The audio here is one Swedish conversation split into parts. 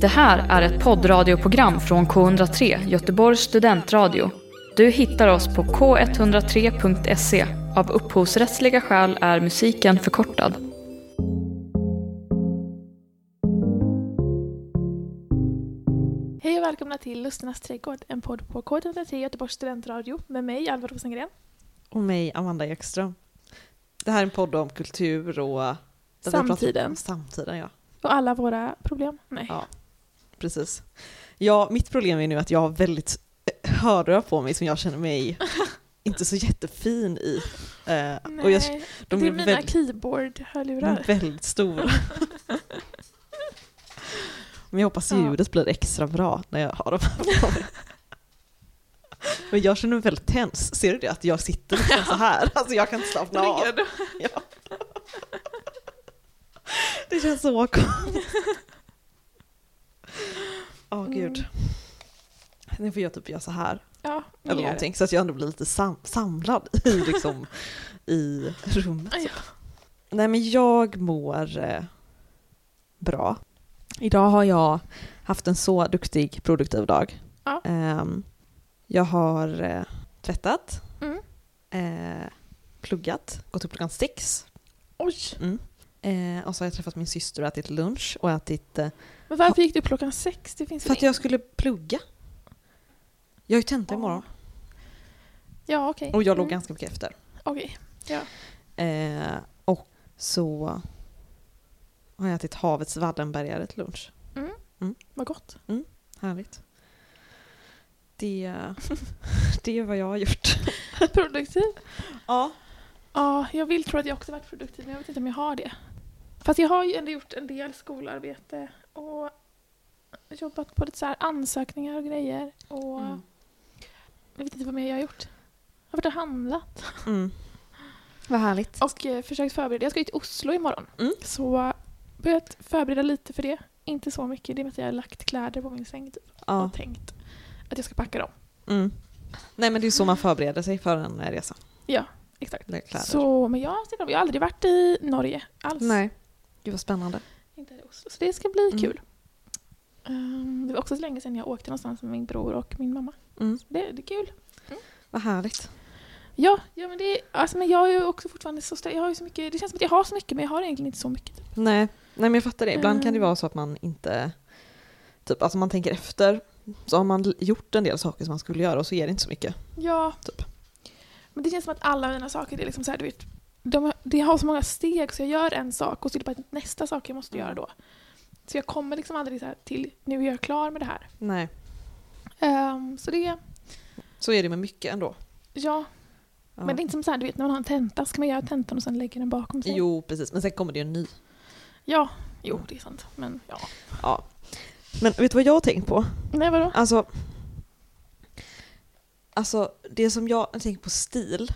Det här är ett poddradioprogram från K103, Göteborgs studentradio. Du hittar oss på k103.se. Av upphovsrättsliga skäl är musiken förkortad. Hej och välkomna till Lusternas trädgård, en podd på K103 Göteborgs studentradio med mig, Alva Rosengren. Och mig, Amanda Ekström. Det här är en podd om kultur och... Samtiden. Samtiden, ja. Och alla våra problem. Nej. Ja. Precis. Ja, mitt problem är nu att jag har väldigt eh, hörlurar på mig som jag känner mig inte så jättefin i. Eh, Nej. och jag, det är de är mina väldigt, de keyboard-hörlurar. är väldigt stora. Men jag hoppas Ja. ljudet blir extra bra när jag har dem på mig. Men jag känner mig väldigt tens. Ser du det? Att jag sitter liksom så här. Alltså jag kan inte slappna av. Ja. Det känns så konstigt. Åh gud. Nu får jag typ göra så här. Ja, Eller någonting. Så att jag ändå blir lite sam samlad i, liksom, i rummet. Ja. Nej men jag mår eh, bra. Idag har jag haft en så duktig produktiv dag. Ja. Ehm, jag har eh, tvättat, Mm. eh, pluggat, gått upp klockan sex. Oj, Mm. Eh, och så har jag träffat min syster och ätit lunch och ätit... Men varför gick du upp klockan sex? Det finns för att jag skulle plugga. Jag har ju tenta Ja. imorgon Ja, okej. och jag låg Mm. ganska mycket efter. Okej. Eh, och så har jag ätit havets Wallenbergare till lunch. Vad gott. Härligt. Det, det är vad jag har gjort. Produktiv. Ja. Ja, jag vill tro att jag också varit produktiv, men jag vet inte om jag har det. Fast jag har ju ändå gjort en del skolarbete och jobbat på lite så här ansökningar och grejer. Och Mm. jag vet inte vad mer jag har gjort. Jag har varit och handlat Mm. Vad härligt. och eh, försökt förbereda. Jag ska ju till Oslo imorgon. Mm. Så börjat förbereda lite för det. Inte så mycket, det är med att jag har lagt kläder på min säng typ, Ja. och tänkt att jag ska packa dem. Mm. Nej men det är så man förbereder sig för en resa. Exakt. Lägga kläder. Så, men jag, jag har aldrig varit i Norge alls. Nej. Gud vad spännande. Inte i Oslo. Så det ska bli Mm. kul. Ehm, det var också så länge sedan jag åkte någonstans med min bror och min mamma. Mm. Så det, det är kul. Vad härligt. Ja, ja men, det, alltså, men jag är ju också fortfarande så. Jag har ju så mycket, det känns som att jag har så mycket men jag har egentligen inte så mycket. Typ. Nej. Nej men jag fattar det. Ibland kan det Mm. vara så att man inte... Typ, alltså man tänker efter. Så har man gjort en del saker som man skulle göra och så är det inte så mycket. Ja. Typ. Men det känns som att alla mina saker, är liksom så här, du vet, de, de har så många steg så jag gör en sak och så är det bara nästa sak jag måste Mm. göra då. Så jag kommer liksom aldrig till, nu är jag klar med det här. Nej. Ehm, så det, Så är det med mycket ändå. ja. Ja. Men det är inte som så här, du vet när man har en tenta, ska man göra tentan och sen lägga den bakom sig? Jo precis, men sen kommer det ju en ny. Ja, jo det är sant. Men ja. Ja. Men vet du vad jag har tänkt på? Nej vadå? Alltså, alltså det som jag tänker på stil,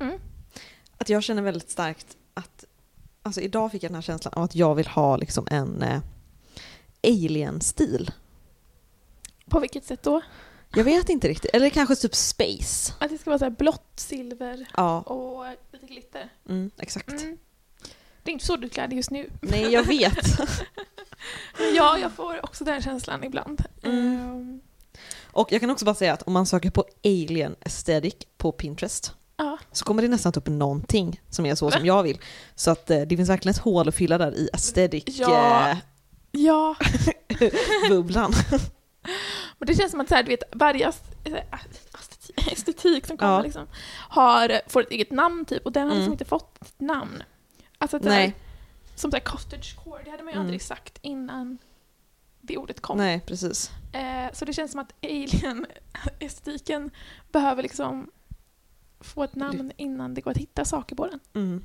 Mm. Att jag känner väldigt starkt att, alltså idag fick jag den här känslan av att jag vill ha liksom en eh, alien-stil. På vilket sätt då? Jag vet inte riktigt, eller kanske typ space. Att det ska vara så blått, silver Ja, och lite glitter. mm, exakt. Mm. Det är inte så du klär dig just nu. Nej, jag vet. Ja, jag får också den känslan ibland. Mm. Ehm, Och jag kan också bara säga att om man söker på alien aesthetic på Pinterest ja. så kommer det nästan upp någonting som är så som jag vill. Så att eh, det finns verkligen ett hål att fylla där i aesthetic Ja. eh, ja, bubblan. men det känns som att så här, du vet, varje här, estetik, som kommer Ja. liksom, har, får ett eget namn typ och den har liksom Mm. inte fått ett namn. Alltså att, Nej. här, som här, cottagecore, det hade man ju Mm. aldrig sagt innan det ordet kom. Nej, precis. Eh, så det känns som att alien-estetiken behöver liksom få ett namn innan det går att hitta saker på den. Mm.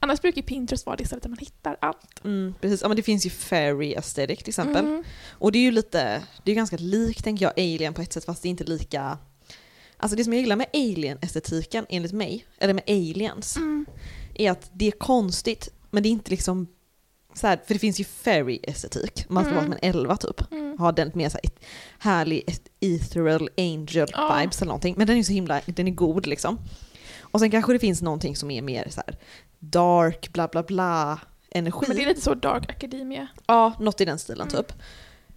Annars brukar ju Pinterest vara det stället där man hittar allt. Mm, precis. Ja, men det finns ju fairy aesthetic till exempel. Mm. Och det är ju lite, det är ganska likt tänker jag alien på ett sätt fast det är inte lika Alltså det som jag gillar med alien-estetiken enligt mig, eller med aliens, Mm. är att det är konstigt men det är inte liksom så här, för det finns ju fairy-estetik, man ska Mm. vara som en elva typ. Mm. Ha den mer så här, ett härlig ethereal angel Ja. vibes eller någonting. Men den är så himla, den är god liksom. Och sen kanske det finns någonting som är mer så här dark, bla bla bla energi. Men det är lite så Dark Academia. Ja, något i den stilen Mm. typ.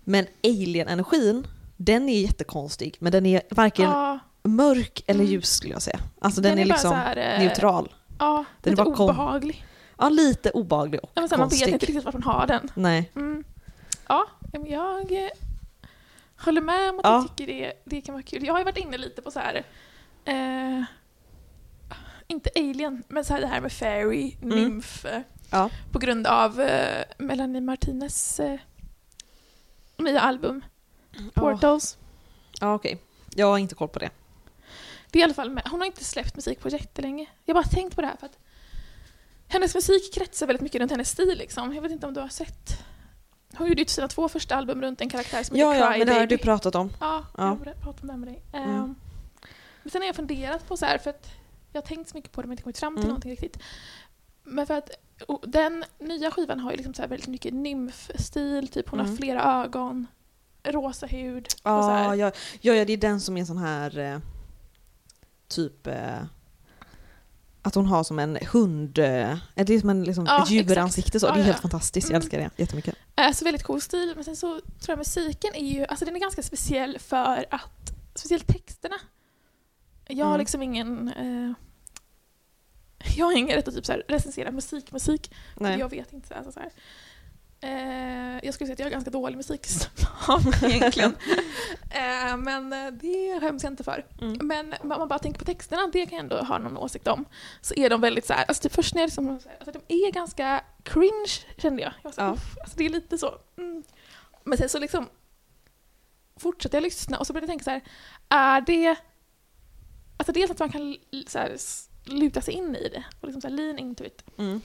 Men alien-energin, den är jättekonstig, men den är varken Ja, mörk eller Mm. ljus skulle jag säga. Alltså den, är, bara liksom här, eh, neutral. Ja, Den är lite bara kom- obehaglig. Ja, lite obehaglig och Ja, men så här, man vet konstig. inte riktigt varför man har den. Nej. Mm. Ja, men jag eh, håller med om att Ja. jag tycker det, det kan vara kul. Jag har ju varit inne lite på så här. Eh, inte Alien, men så här det här med Fairy, Mm. Nymf. Ja. På grund av eh, Melanie Martinez eh, nya album, Ja, Portals. ja okej. Jag har inte koll på det. Det är i alla fall med. Hon har inte släppt musik på jättelänge. Jag har bara tänkt på det här för att hennes musik kretsar väldigt mycket runt hennes stil liksom. Jag vet inte om du har sett. Hon gjorde ju sina två första album runt en karaktär som Ja, heter ja, Cry men det har du pratat om. Ja, Ja. jag har pratat om det med dig. Mm. Ehm, Men sen har jag funderat på så här, för att jag har tänkt så mycket på det men inte kommit fram till Mm. någonting riktigt. Men för att den nya skivan har ju liksom så väldigt mycket nymfstil, typ hon har Mm. flera ögon, rosa hud. Ja, ja, ja, ja, det är den som är en sån här eh, typ eh, att hon har som en hund, eh, det är som en liksom, Ja, ett djuransikte så. exakt. Det är Ja, helt ja. fantastiskt, jag Mm. älskar det jättemycket. Alltså väldigt cool stil, men sen så tror jag musiken är ju, alltså den är ganska speciell för att, speciellt texterna. Jag har Mm. liksom ingen, eh, jag har ingen rätt att typ så här recensera musik, musik. Nej. Jag vet inte. Alltså så här. Eh, jag skulle säga att jag har ganska dålig musiksmak egentligen. eh, men eh, det skäms jag inte för. Mm. Men om man bara tänker på texterna, det kan jag ändå ha någon åsikt om. Så är de väldigt så här, alltså det först när jag liksom, alltså de är ganska cringe kände jag. jag så, Ja. Alltså det är lite så. Mm. Men sen så liksom fortsätter jag lyssna och så började jag tänka så här, är det, alltså dels att man kan så här, luta sig in i det och liksom så här, lean into it Mm.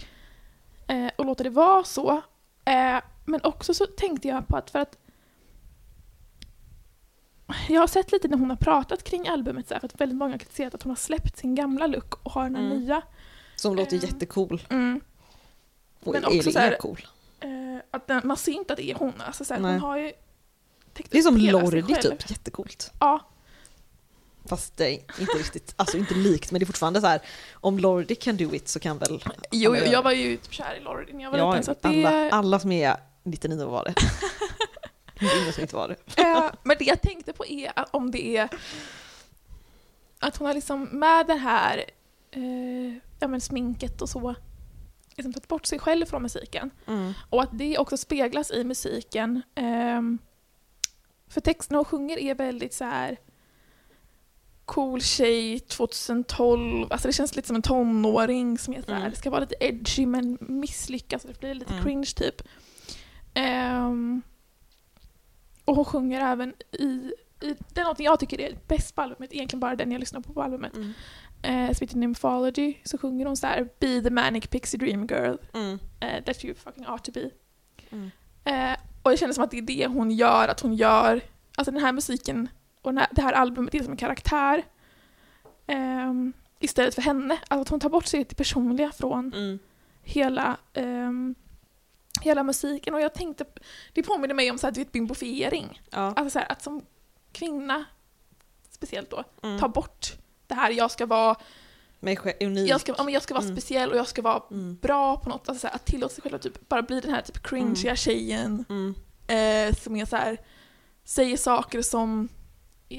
eh, och låta det vara så. Eh, men också så tänkte jag på att för att jag har sett lite när hon har pratat kring albumet så här, för att väldigt många har kritiserat att hon har släppt sin gamla look och har den här Mm. nya. Som låter Ehm. jättecool. Mm. Och Men är, också så här- cool. Eh, att den, man ser inte att det är hon. Alltså, så här, hon har ju täckt Det är som Lordi typ, jättecoolt. Ja, Fast det är inte riktigt, alltså inte likt men det är fortfarande så här om Lordi kan do it så kan väl jo, göra jag var ju typ kär i Lordi när jag var Ja, liten. Så att det, alla, alla som är 99 var det. Ingen som inte var det. Eh, men det jag tänkte på är att om det är att hon har liksom med det här eh, ja, men sminket och så liksom tagit bort sig själv från musiken. Och att det också speglas i musiken. ehm, för texterna hon sjunger är väldigt så här cool tjej 2012, alltså det känns lite som en tonåring som är så här, Mm. det ska vara lite edgy men misslyckas, det blir lite Mm. cringe typ. Ehm, och hon sjunger även i, i den låten jag tycker är bäst på albumet, egentligen bara den jag lyssnar på på albumet, Mm. eh, som heter Nymphology, så sjunger hon så här Be the manic pixie dream girl Mm. eh, that you fucking ought to be. Mm. Eh, och det kändes som att det är det hon gör, att hon gör, alltså den här musiken och det här albumet är som en karaktär. ehm, istället för henne. Alltså att hon tar bort sig till personliga från Mm. hela, ehm, hela musiken. Och jag tänkte, det påminner mig om så här, vet, bimbofiering. Ja. Alltså så här, att som kvinna, speciellt då, Mm. ta bort det här jag ska vara, Mig själv, unik. jag ska, ja, men jag ska vara Mm. speciell och jag ska vara Mm. bra på något, alltså så här, att tillåta sig själv att typ bara bli den här typ cringeiga Mm. tjejen Mm. eh, som är så här, säger saker som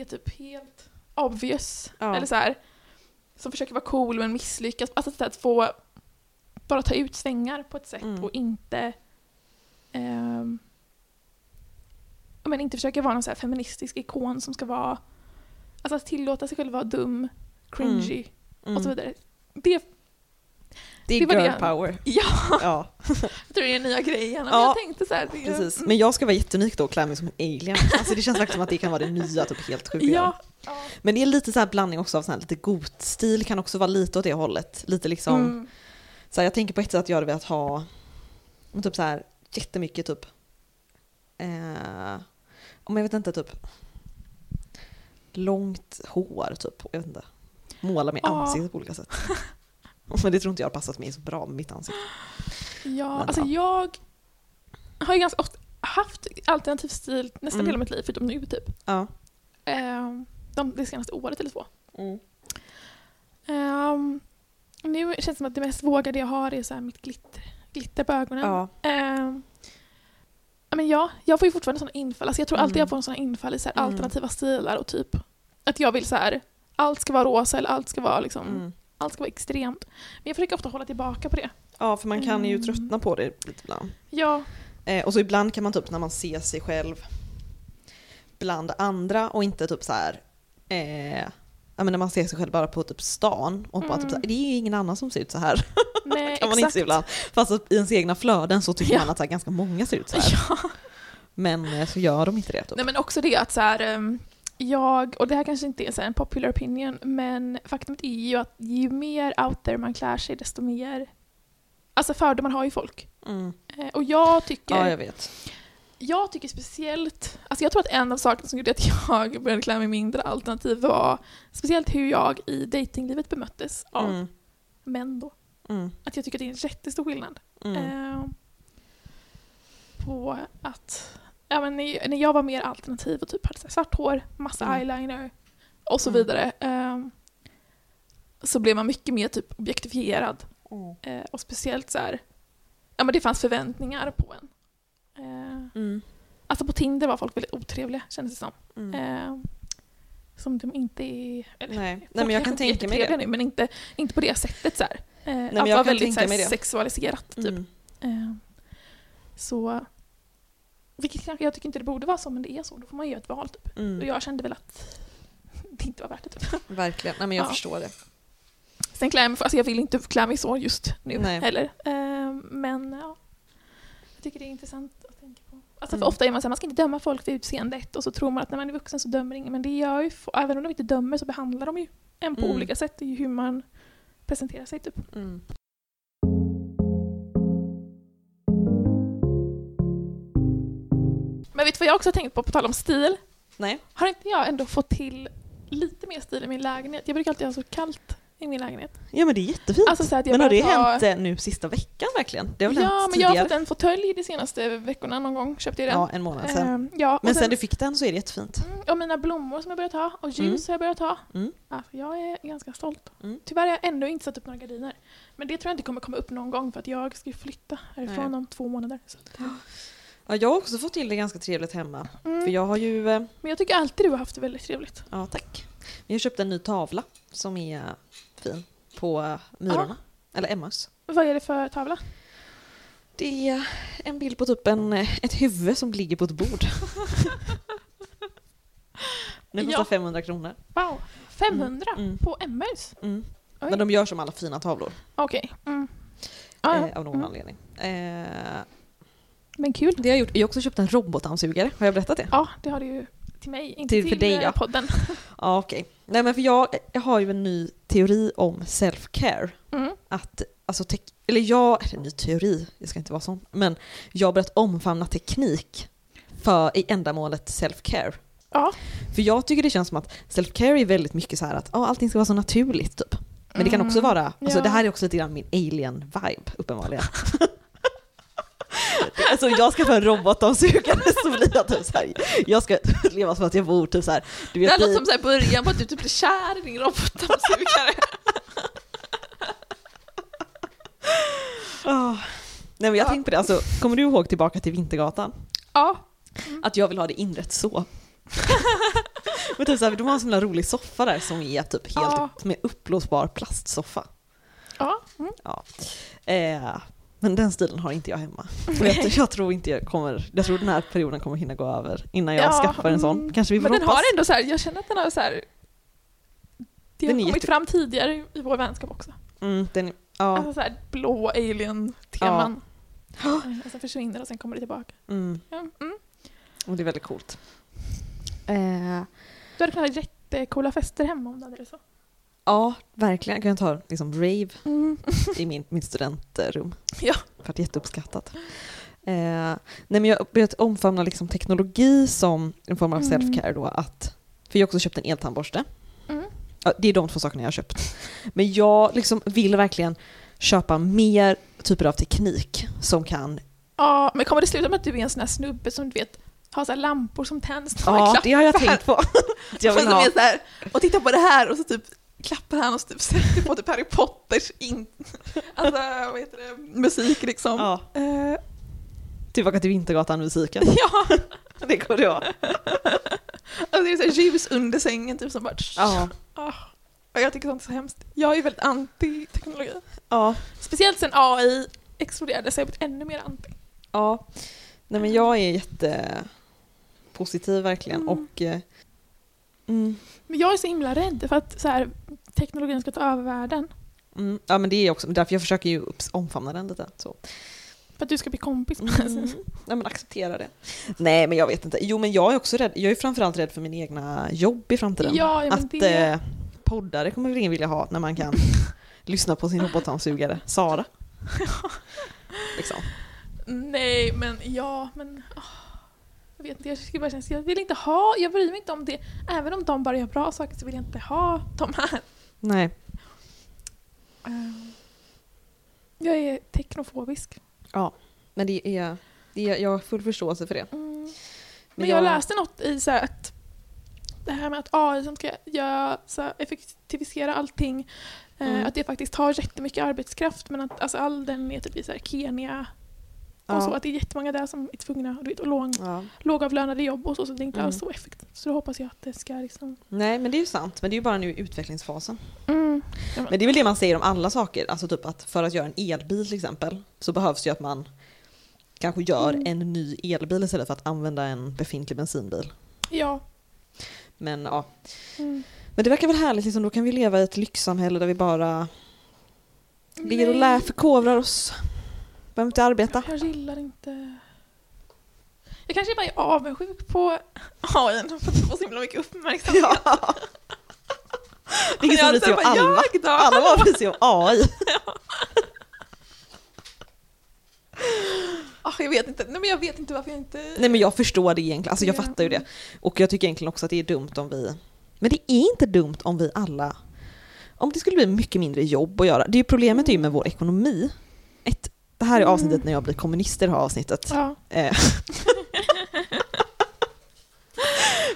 är typ helt obvious. Ja. Eller så här, som försöker vara cool men misslyckas. Alltså att få bara ta ut svängar på ett sätt Mm. och inte ehm, men inte försöka vara någon så här feministisk ikon som ska vara Alltså att tillåta sig själv vara dum, cringy Mm. och så vidare. Det, Det är det girl det. power. ja, Ja, jag tror det är den nya grejen. Men Ja, jag tänkte så här, det, precis. Men jag ska vara jätteunik då och klä mig som en alien. Alltså det känns verkligen som att det kan vara det nya, typ helt sjuka. Ja, ja. Men det är lite så här blandning också av sån här lite goth-stil, kan också vara lite åt det hållet. Lite liksom, Mm. så här, jag tänker på ett sätt att jag hade velat ha typ så här jättemycket typ, eh, om jag vet inte typ, långt hår typ, jag vet inte. Måla med Ja. ansiktet på olika sätt. Men det tror inte jag har passat mig så bra med mitt ansikte. Ja, Men, alltså ja. jag har ju ganska ofta haft alternativ stil nästan Mm. hela mitt liv, förutom nu typ. Ja. Ehm, de, det senaste året eller två. Mm. Ehm, nu känns det som att det mest vågade jag har är så mitt glitter, glitter på ögonen. Ja. Ja, men ja, jag får ju fortfarande sådana infall. Alltså jag tror alltid Mm. jag får sådana infall i så Mm. alternativa stilar och typ att jag vill så här allt ska vara rosa eller allt ska vara liksom, Mm. Allt ska vara extremt. Men jag försöker ofta hålla tillbaka på det. Ja, för man kan ju Mm. tröttna på det lite ibland. Ja, Eh, och så ibland kan man typ när man ser sig själv bland andra och inte typ så här. Eh, ja, men när man ser sig själv bara på typ stan och bara typ så här, Mm. det är ju ingen annan som ser ut så här. nej kan man exakt. inse ibland. Fast i ens egna flöden så tycker Ja. man att så här, ganska många ser ut så här. Ja. Men eh, så gör de inte det. Typ. Nej men också det att så här, ehm, jag, och det här kanske inte är en popular opinion, men faktumet är ju att ju mer out there man klär sig desto mer Alltså fördomar har ju folk. Mm. Eh, Och jag tycker, Ja, jag vet. jag tycker speciellt, alltså jag tror att en av sakerna som gjorde att jag började klä mig mindre alternativ var speciellt hur jag i datinglivet bemöttes av Mm. män då. Mm. Att jag tycker att det är en jättestor skillnad. Mm. Eh, på att ja, men när, jag var mer alternativ och typ hade så svart hår, massa Mm. eyeliner och så Mm. vidare eh, så blev man mycket mer typ objektifierad. Mm. Eh, och speciellt så här, ja men det fanns förväntningar på en. Eh, Mm. alltså på Tinder var folk väldigt otrevliga kändes det som. Eh, som de inte är... Eller, Nej. Nej, men jag kan tänka mig det. Nu, men inte, inte på det sättet så här. Eh, men allt jag var kan väldigt så här, sexualiserat typ. Mm. Eh, så... Vilket jag tycker inte det borde vara så, men det är så. Då får man göra ett val typ. Och Mm. jag kände väl att det inte var värt det typ. Verkligen. Nej, men jag Ja. förstår det. Sen klär jag mig, alltså jag vill inte klä mig så just nu Nej. heller. Eh, men ja, jag tycker det är intressant att tänka på. Alltså för Mm. ofta är man så här, man ska inte döma folk för utseendet och så tror man att när man är vuxen så dömer ingen. Men det gör ju, även om de inte dömer så behandlar de ju en på Mm. olika sätt. Det är ju hur man presenterar sig typ. Mm. Men vet du vad jag också har tänkt på, på tal om stil? Nej. Har inte jag ändå fått till lite mer stil i min lägenhet? Jag brukar alltid ha så kallt i min lägenhet. Ja men det är jättefint. Alltså men har det ha- hänt eh, nu sista veckan verkligen? Det har väl Ja, hänt men jag har tidigare? fått en fåtölj de senaste veckorna någon gång. Köpte jag den. Ja, en månad sedan. Ehm, ja, men sen, du fick den så är det jättefint. Mm, och mina blommor som jag börjat ha och ljus Mm. har jag börjat ha. Mm. Alltså, jag är ganska stolt. Mm. Tyvärr har jag ändå inte satt upp några gardiner. Men det tror jag inte kommer komma upp någon gång för att jag ska ju flytta härifrån Nej. om två månader. Så. Ja, jag har också fått till det ganska trevligt hemma. Mm. För jag har ju, eh, Men jag tycker alltid du har haft det väldigt trevligt. ja tack. Jag har köpt en ny tavla som är fin på Myrorna. Eller Emmas. Vad är det för tavla? Det är en bild på typ en, eh, ett huvud som ligger på ett bord. Den kostar Ja. 500 kronor. Wow, 500 Mm. på Emmaus? Mm. Men de gör som alla fina tavlor. Okej. Mm. Ah, ja. Eh, av någon Mm. anledning. Eh, Men kul. det har jag gjort. Jag har också köpt en robotdammsugare. Har jag berättat det? Ja, det har du ju till mig, inte Till- till, för dig, eh, ja. podden. Ja, okej. Nej men för jag, jag har ju en ny teori om self-care. Mm. Att, alltså, tek- eller jag, eller en ny teori, det ska inte vara sån, men jag har börjat omfamna teknik för i ändamålet self-care. Ja. För jag tycker det känns som att self-care är väldigt mycket så här att ja, allting ska vara så naturligt typ. Men det kan också Mm. vara, alltså Ja. det här är också lite grann min alien-vibe uppenbarligen. alltså jag ska få en robotdammsugare så blir jag typ såhär, jag ska leva som att jag bor typ såhär, du Det vet här låter som så här början på att du typ blir kär i din robotdammsugare. Ah. Nej men jag Ja. tänkte på det, alltså, kommer du ihåg tillbaka till Vintergatan? ja. Att jag vill ha det inrätt så. men typ såhär, de har en sån rolig soffa där som är typ helt Ja. som är uppblåsbar plastsoffa. Ja. Mm. Eh, men den stilen har inte jag hemma. Jag, jag tror inte jag kommer, jag tror den här perioden kommer hinna gå över innan jag Ja, skaffar en sån. mm. Kanske vi får Men den hoppas. har ändå så här, jag känner att den har så här. Det har Den är kommit jätte- fram tidigare i vår vänskap också. Mm, den, ja, Alltså så här blå alien-teman. Och sen försvinner och sen kommer det tillbaka. mm, Ja, mm. och det är väldigt coolt. Eh, Du hade kunnat ha jättecoola fester hemma om du hade det så. Ja, verkligen. Jag kan ta liksom rave Mm. i min, mitt studentrum. Ja. För att det är jätteuppskattat. Eh, nej men jag har börjat omfamna liksom teknologi som en form av Mm. self-care då. Att, för jag har också köpt en eltandborste. Mm. Ja, det är de två sakerna jag har köpt. Men jag liksom vill verkligen köpa mer typer av teknik som kan... Ja, men kommer det sluta med att du är en sån här snubbe som du vet har så lampor som tänds Ja, det har jag tänkt på. Jag vill ha. och titta på det här och så typ klappar han och typ sätter på typ Harry Potters in, alltså, vad heter det, musik liksom. Ja. Eh, Tillbaka till Vintergatan-musiken. Ja! Det kommer det vara. Alltså det är så här ljus under sängen typ som bara... Ja. Och jag tycker sånt är så hemskt. Jag är väldigt anti-teknologi. Ja. Speciellt sen AI exploderade så har jag blivit ännu mer anti. Ja. Nej men jag är jättepositiv verkligen Mm. och eh, mm, Men jag är så himla rädd för att så här, teknologin ska ta över världen. mm, ja men det är också därför jag försöker ju omfamna den lite. Så. För att du ska bli kompis med Mm. Nej men acceptera det. Nej men jag vet inte. Jo men jag är också rädd. Jag är framförallt rädd för min egna jobb i framtiden. Ja, ja, att det- eh, poddare kommer väl ingen vilja ha när man kan lyssna på sin robotdammsugare Sara. liksom. Nej, men ja, men... ah, jag vet inte, jag skulle bara känna, jag vill inte ha, jag bryr mig inte om det. Även om de bara gör bra saker så vill jag inte ha de här. Nej. Ehm, jag är teknofobisk. Men det är, det är, jag har full förståelse för det. Mm. Men jag läste något i så att det här med att AI som ska göra, så effektivisera allting, eh, Mm. att det faktiskt tar jättemycket arbetskraft men att alltså, all den är typ i så här Kenya och Ja. så, att det är jättemånga där som är tvungna, du vet, och låg, Ja. lågavlönade jobb och så, så det är inte Mm. alls så effektivt. Så då hoppas jag att det ska liksom... Nej men det är ju sant, men det är ju bara nu i utvecklingsfasen. Mm. Men det är väl det man säger om alla saker, alltså typ att för att göra en elbil till exempel så behövs ju att man kanske gör Mm. en ny elbil istället för att använda en befintlig bensinbil. Ja. Men ja, Mm. men det verkar väl härligt liksom, då kan vi leva i ett lyxsamhälle där vi bara ligger och lär, förkovrar oss. Behöver inte arbeta. Jag gillar inte... Jag kanske bara är avundsjuk på AI det får så himla mycket uppmärksamhet. Ja. Ingen som bryr sig om då? Alla bara bryr sig om AI. Ah, jag vet inte. Nej, men jag vet inte varför jag inte... Nej men jag förstår det egentligen, alltså jag Ja. fattar ju det. Och jag tycker egentligen också att det är dumt om vi... Men det är inte dumt om vi alla... Om det skulle bli mycket mindre jobb att göra. Det är ju problemet är ju med vår ekonomi. Ett, det här är Mm. avsnittet när jag blir kommunist i det här avsnittet. Ja. Eh.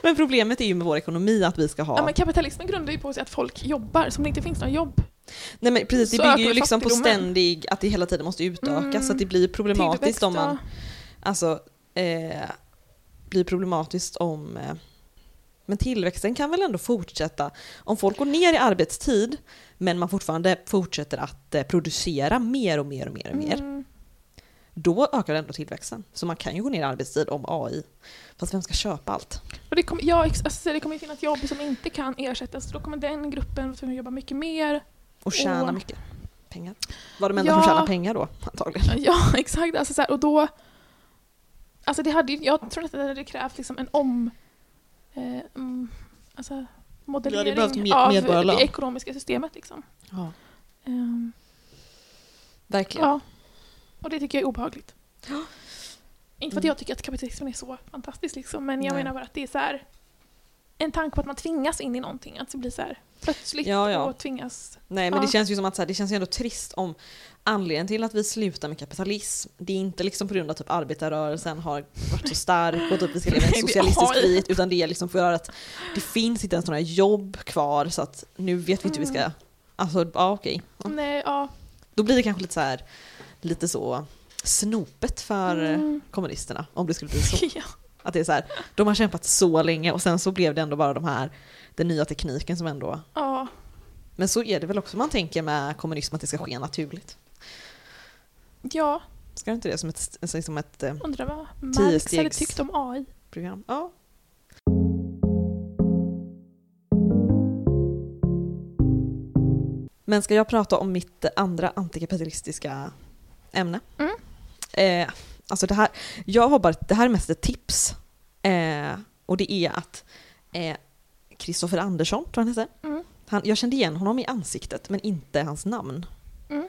men problemet är ju med vår ekonomi att vi ska ha... ja, men kapitalismen grundar ju på sig att folk jobbar som det inte finns några jobb. Nej men precis, det bygger ju liksom på ständig, att det hela tiden måste utökas, Mm. så att det blir problematiskt om man... Alltså, eh, blir problematiskt om... Eh, men tillväxten kan väl ändå fortsätta? Om folk går ner i arbetstid, men man fortfarande fortsätter att eh, producera mer och mer och mer och mer, Mm. då ökar ändå tillväxten. Så man kan ju gå ner i arbetstid om AI. Fast vem ska köpa allt? Och det, kommer, ja, alltså, det kommer ju finnas jobb som inte kan ersättas, så då kommer den gruppen att jobba mycket mer. Och tjäna Åh. mycket pengar. Var de enda Ja. som tjänar pengar då, antagligen. Ja, exakt. Alltså, så här, och då... Alltså det hade, jag tror att det hade krävt liksom en om... Eh, mm, alltså Ja, modellering det behövs med- av det ekonomiska systemet. Liksom. Ja, Ehm, verkligen. ja. Och det tycker jag är obehagligt. Inte för att Mm. jag tycker att kapitalismen är så fantastisk, liksom, men jag Nej. menar bara att det är så här en tanke på att man tvingas in i någonting. Att det blir så här plötsligt Ja, ja. och tvingas... Nej men det Ja. känns ju som att så här, det känns ju ändå trist om anledningen till att vi slutar med kapitalism, det är inte liksom på grund av att typ arbetarrörelsen har varit så stark och typ vi ska leva i Nej, en det socialistisk har- frihet, utan det är liksom för att det finns inte ens några jobb kvar så att nu vet vi inte hur vi ska, Mm. alltså ja okej. Ja. Nej, ja. Då blir det kanske lite så här, lite så snopet för Mm. kommunisterna om det skulle bli så. Att det är så här, de har kämpat så länge och sen så blev det ändå bara de här, den nya tekniken som ändå ja. men så är det väl också man tänker med kommunism, att det ska ske naturligt. Ja, Ska det inte det som ett, som ett eh, undrar vad Marx hade tyckt om AI. program? Ja. Men ska jag prata om mitt andra antikapitalistiska ämne? Mm. Eh, alltså det här, jag har bara, det här är mest ett tips. Eh, och det är att Kristoffer Andersson, tror jag han heter. Mm. Han, jag kände igen honom i ansiktet, men inte hans namn. Mm.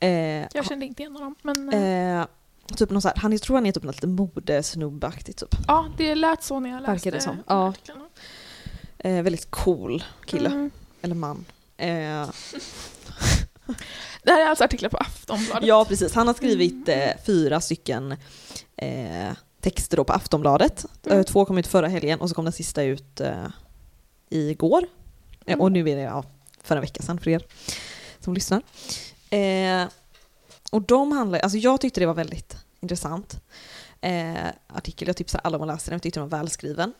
Eh, Jag kände inte igen honom, men eh, Eh, typ någon så här, han är, tror han är typ något lite modesnubbaktigt typ. ja, det lät så när jag läste Verkar det som. Ja. Eh, väldigt cool kille, Mm. eller man. Det här är alltså artiklar på Aftonbladet. ja precis, han har skrivit eh, fyra stycken eh, texter då på Aftonbladet. Mm. Eh, två kom ut förra helgen och så kom den sista ut eh, igår. Eh, Mm. och nu är det ja, för en vecka sedan för er som lyssnar. Eh, och de handlar, alltså jag tyckte det var väldigt intressant artikel. Jag tipsar alla om att läsa den, jag tyckte den var välskriven.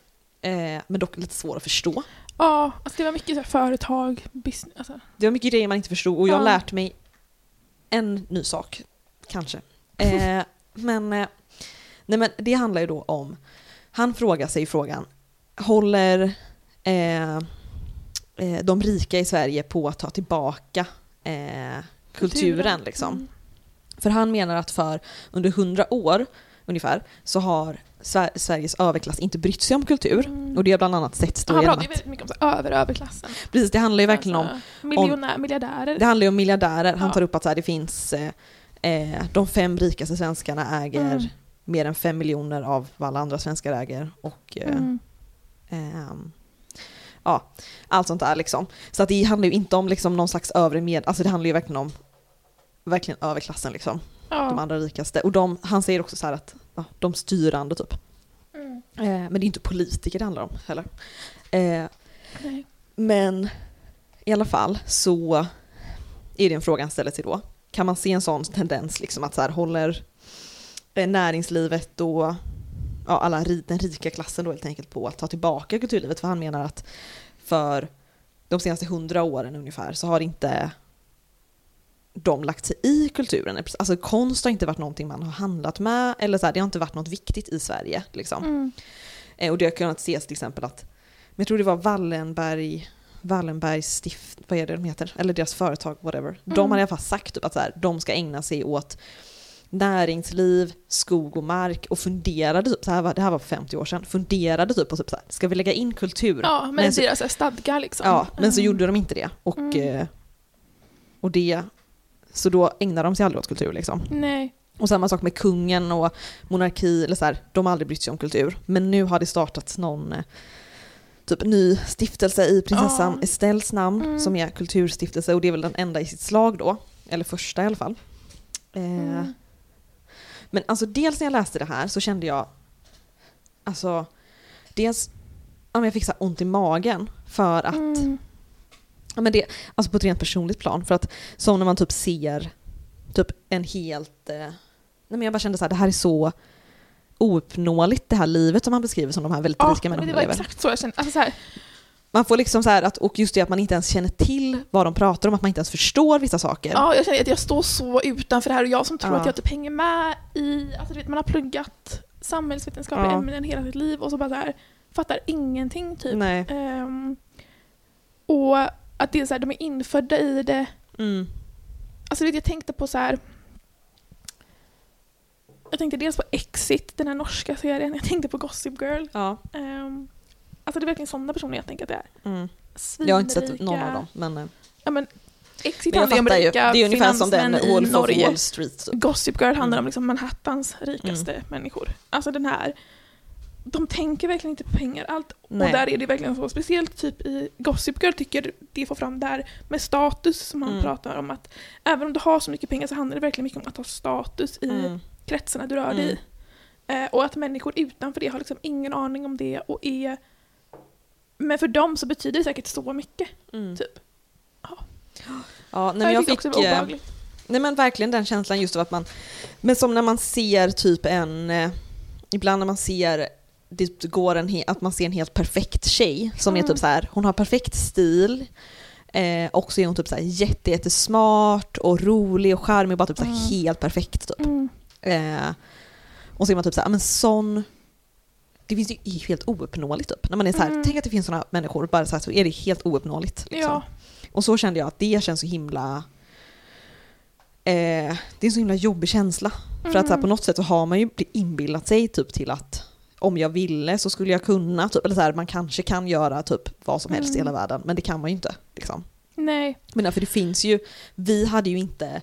Eh, men dock lite svår att förstå. Ja, alltså det var mycket så här företag, business. Alltså. Det var mycket grejer man inte förstod och jag har Ja. lärt mig en ny sak, kanske. Eh, men, eh, nej men det handlar ju då om, han frågar sig frågan, håller eh, eh, de rika i Sverige på att ta tillbaka eh, kulturen liksom? Mm. För han menar att för under hundra år ungefär så har Sveriges överklass inte brytt sig om kultur. Mm. Och det har bland annat setts då Han pratar ju att, väldigt mycket om så här, över överklassen. precis det handlar ju verkligen om Alltså, miljonär, miljardärer. Det handlar ju om miljardärer. Han Ja. tar upp att så här, det finns eh, eh, de fem rikaste svenskarna äger Mm. mer än fem miljoner av vad alla andra svenskar äger. Och eh, Mm. ehm, ja, allt sånt där liksom. Så att det handlar ju inte om liksom någon slags övre med, alltså det handlar ju verkligen om verkligen överklassen liksom. De Ja. andra rikaste. Och de, han säger också så här att ja, de styrande typ. Mm. Eh, men det är inte politiker det handlar om heller. Eh, men i alla fall så är det en fråga han ställer sig då. Kan man se en sån tendens liksom att så här håller eh, näringslivet och ja, alla, den rika klassen då helt enkelt på att ta tillbaka kulturlivet? För han menar att för de senaste hundra åren ungefär så har inte de lagt sig i kulturen. Alltså konst har inte varit någonting man har handlat med eller så här, det har inte varit något viktigt i Sverige. Liksom. Mm. Eh, Och det har kunnat ses till exempel att, men jag tror det var Wallenberg, Wallenbergs stift, vad är det de heter? Eller deras företag, whatever. De Mm. har i alla fall sagt typ att så här, de ska ägna sig åt näringsliv, skog och mark och funderade typ, så här var, det här var för 50 år sedan, funderade typ på typ så här, ska vi lägga in kultur? Ja, men, Men så- deras så stadgar liksom. Ja, men så Mm. gjorde de inte det. Och, Mm. eh, och det, så då ägnade de sig aldrig åt kultur liksom. Nej. Och samma sak med kungen och monarki, eller så här, de har aldrig brytt sig om kultur. Men nu har det startats någon eh, typ ny stiftelse i prinsessan Ja. Estelles namn Mm. som är kulturstiftelse och det är väl den enda i sitt slag då. Eller första i alla fall. Eh, Mm. Men alltså dels när jag läste det här så kände jag, alltså dels, ja, jag fick så ont i magen för att Mm. Ja, men det, alltså på ett rent personligt plan. För att som när man typ ser typ en helt... Eh, nej men jag bara kände så här, det här är så ouppnåeligt det här livet som man beskriver som de här väldigt Ja, rika men det människorna var lever. exakt så jag kände. Alltså så här, Man får liksom så här att, och just det att man inte ens känner till vad de pratar om, att man inte ens förstår vissa saker. ja, jag känner att jag står så utanför det här och jag som tror Ja. att jag typ hänger med i, alltså vet man har pluggat samhällsvetenskapliga Ja. ämnen hela sitt liv och så bara så här, fattar ingenting typ. Nej. Ehm, och att det är så här, de är infödda i det. Mm. Alltså vet, jag tänkte på så här. Jag tänkte dels på Exit, den här norska serien. Jag tänkte på Gossip Girl. Ja. Um, alltså det är verkligen sådana personer jag tänker att det är. Mm. Jag har inte sett Svinrika. någon av dem. Men, eh, Ja, men Exit men handlar om fattar ju. rika Det är ungefär som den Wolf of. Wall Street. Typ. Gossip Girl handlar Mm. om liksom Manhattans rikaste människor. Alltså den här, de tänker verkligen inte på pengar. Allt, Nej. och där är det verkligen så, speciellt typ i Gossip Girl tycker det får fram där med status som han Mm. pratar om att även om du har så mycket pengar så handlar det verkligen mycket om att ha status i Mm. kretsarna du rör dig i. Eh, och att människor utanför det har liksom ingen aning om det och är men för dem så betyder det säkert så mycket. Mm. Typ. Ja, nej, men jag tyckte fick... också eh. Nej men verkligen den känslan just av att man, men som när man ser typ en, eh, ibland när man ser, det går en, att man ser en helt perfekt tjej som är Mm. typ så här, hon har perfekt stil, eh, och så är hon typ så här jätte, jättesmart och rolig och charmig, bara typ så här Mm. helt perfekt typ. Mm. Eh, och så är man typ så här, men sån, det finns ju är helt ouppnåeligt typ. När man är så här, Mm. tänk att det finns sådana människor, bara så här så är det helt ouppnåeligt. Liksom. Ja. Och så kände jag att det känns så himla... Eh, det är en så himla jobbig känsla. För att så här, Mm. på något sätt så har man ju inbillat sig typ till att om jag ville så skulle jag kunna, typ, eller så här, man kanske kan göra typ vad som helst i Mm. hela världen, men det kan man ju inte. Liksom. Nej. Men för det finns ju, vi hade ju inte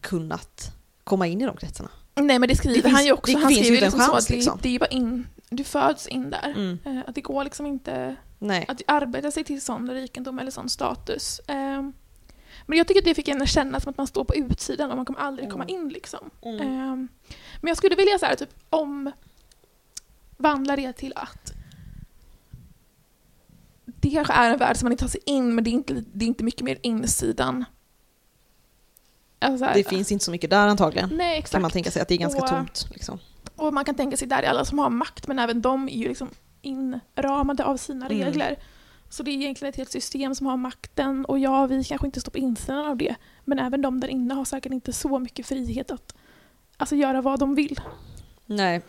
kunnat komma in i de kretsarna. Nej men det skriver Det finns- han ju också. det han finns ju skriver en liksom så chans, att det, liksom. det är ju bara in, du föds in där. Eh, att det går liksom inte Nej. att arbeta sig till sån rikedom eller sån status. Ehm, men jag tycker att det fick en att känna som att man står på utsidan och man kommer aldrig komma in liksom. Mm. Ehm, men jag skulle vilja så här, typ omvandla det till att det kanske är en värld som man inte tar sig in men det är inte, det är inte mycket mer insidan Alltså så här, Det finns inte så mycket där antagligen. Nej, Kan exakt. man tänka sig att det är ganska Och- tomt. Liksom. Och man kan tänka sig där är alla som har makt, men även de är ju liksom inramade av sina Mm. regler. Så det är egentligen ett helt system som har makten och ja, vi kanske inte står på insidan av det. Men även de där inne har säkert inte så mycket frihet att alltså, göra vad de vill. Nej,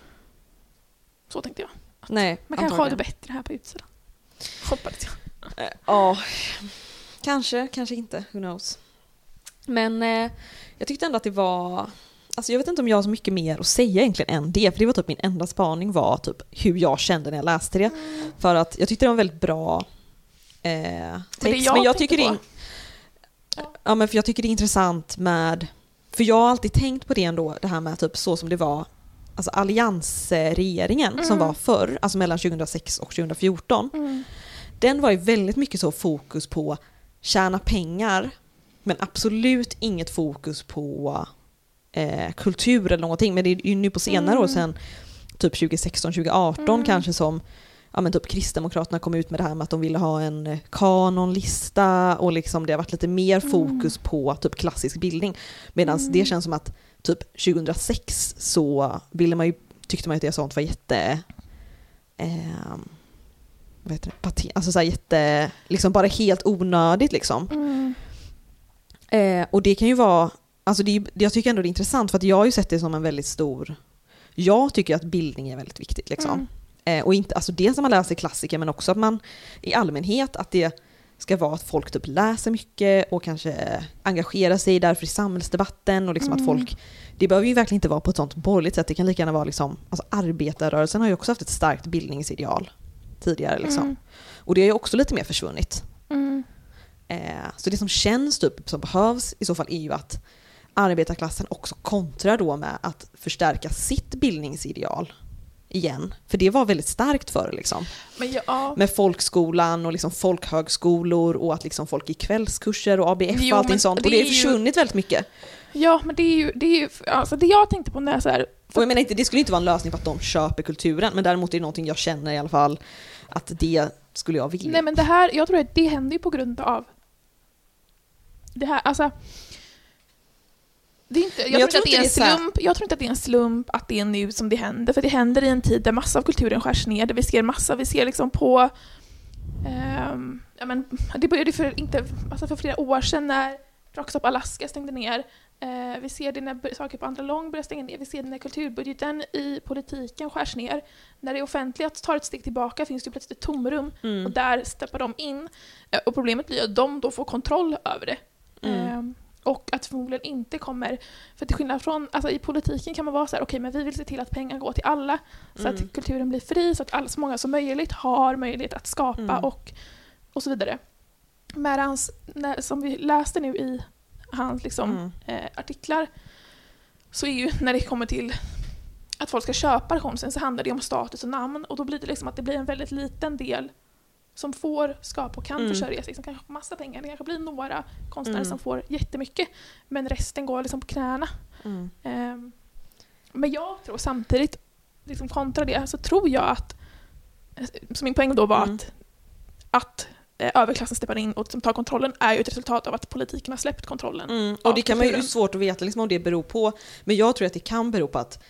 Så tänkte jag. nej. Man kanske har det bättre här på utsidan. Hoppades jag. Eh, Ja, kanske, kanske inte. Who knows. Men eh, jag tyckte ändå att det var... Alltså jag vet inte om jag har så mycket mer att säga egentligen än det, för det var typ min enda spaning var typ hur jag kände när jag läste det. För att jag tyckte det var en väldigt bra eh, text. jag men jag tycker det är, Ja. ja, men för jag tycker det är intressant med... För jag har alltid tänkt på det ändå, det här med typ så som det var Alltså alliansregeringen som Mm. var förr, alltså mellan 2006 och 2014 Mm. den var ju väldigt mycket så fokus på tjäna pengar men absolut inget fokus på eh, kultur eller någonting. Men det är ju nu på senare Mm. år sen typ 2016, 2018 Mm. kanske som ja, men typ Kristdemokraterna kom ut med det här med att de ville ha en eh, kanonlista och liksom det har varit lite mer Mm. fokus på typ klassisk bildning. Medan Mm. det känns som att typ 2006 så ville man ju, tyckte man ju att det sånt var jätte ehm, vad heter det, pate- alltså så här jätte, liksom bara helt onödigt liksom. Mm. Eh, och det kan ju vara, alltså det, jag tycker ändå det är intressant för att jag har ju sett det som en väldigt stor, jag tycker att bildning är väldigt viktigt liksom. Mm. Eh, och inte, alltså dels att man läser klassiker men också att man i allmänhet att det ska vara att folk typ läser mycket och kanske engagerar sig därför i samhällsdebatten och liksom att Mm. folk, det behöver ju verkligen inte vara på ett sånt borgerligt sätt, det kan lika gärna vara liksom, alltså arbetarrörelsen har ju också haft ett starkt bildningsideal tidigare liksom. Mm. Och det har ju också lite mer försvunnit. Mm. Eh, så det som känns typ som behövs i så fall är ju att arbetarklassen också kontrar då med att förstärka sitt bildningsideal igen. För det var väldigt starkt förr liksom. Men ja. Med folkskolan och liksom folkhögskolor och att liksom folk i kvällskurser och ABF Jo, och allting sånt. det Och det är har ju- försvunnit väldigt mycket. ja, men det är ju, det är ju alltså det jag tänkte på när jag så här, Och jag menar inte, det skulle inte vara en lösning på att de köper kulturen, men däremot är det någonting jag känner i alla fall att det skulle jag vilja. Nej men det här, jag tror att det händer ju på grund av det här, alltså det är inte, jag, jag tror tror inte att det är en slump, jag tror inte att det är en slump att det är nu som det händer, för det händer i en tid där massa av kulturen skärs ner, där vi ser massa, vi ser liksom på ehm, ja, men, det började för, inte, alltså för flera år sedan när Rockstop Alaska stängde ner. Eh, vi ser det när saker på andra lång börjar stänga ner. Vi ser det när kulturbudgeten i politiken skärs ner. När det offentliga tar ett steg tillbaka finns det plötsligt ett tomrum Mm. och där steppar de in. Eh, Och problemet blir att de då får kontroll över det. Mm. Ehm, och att förmodligen inte kommer, för till skillnad från, alltså i politiken kan man vara så här, okej men vi vill se till att pengar går till alla så Mm. att kulturen blir fri, så att alla, så många som möjligt har möjlighet att skapa Mm. och, och så vidare. Medan, som vi läste nu i hans liksom, Mm. eh, artiklar, så är ju när det kommer till att folk ska köpa konsten så handlar det om status och namn och då blir det liksom att det blir en väldigt liten del som får skapa och kan Mm. försörja sig, som kanske får massa pengar. Det kanske blir några konstnärer Mm. som får jättemycket, men resten går liksom på knäna. Mm. Ehm, men jag tror samtidigt, liksom kontra det, så tror jag att, så min poäng då var Mm. att, att eh, överklassen steppar in och tar kontrollen är ju ett resultat av att politiken har släppt kontrollen. Mm. Och det kan man ju svårt att veta liksom, om det beror på. Men jag tror att det kan bero på att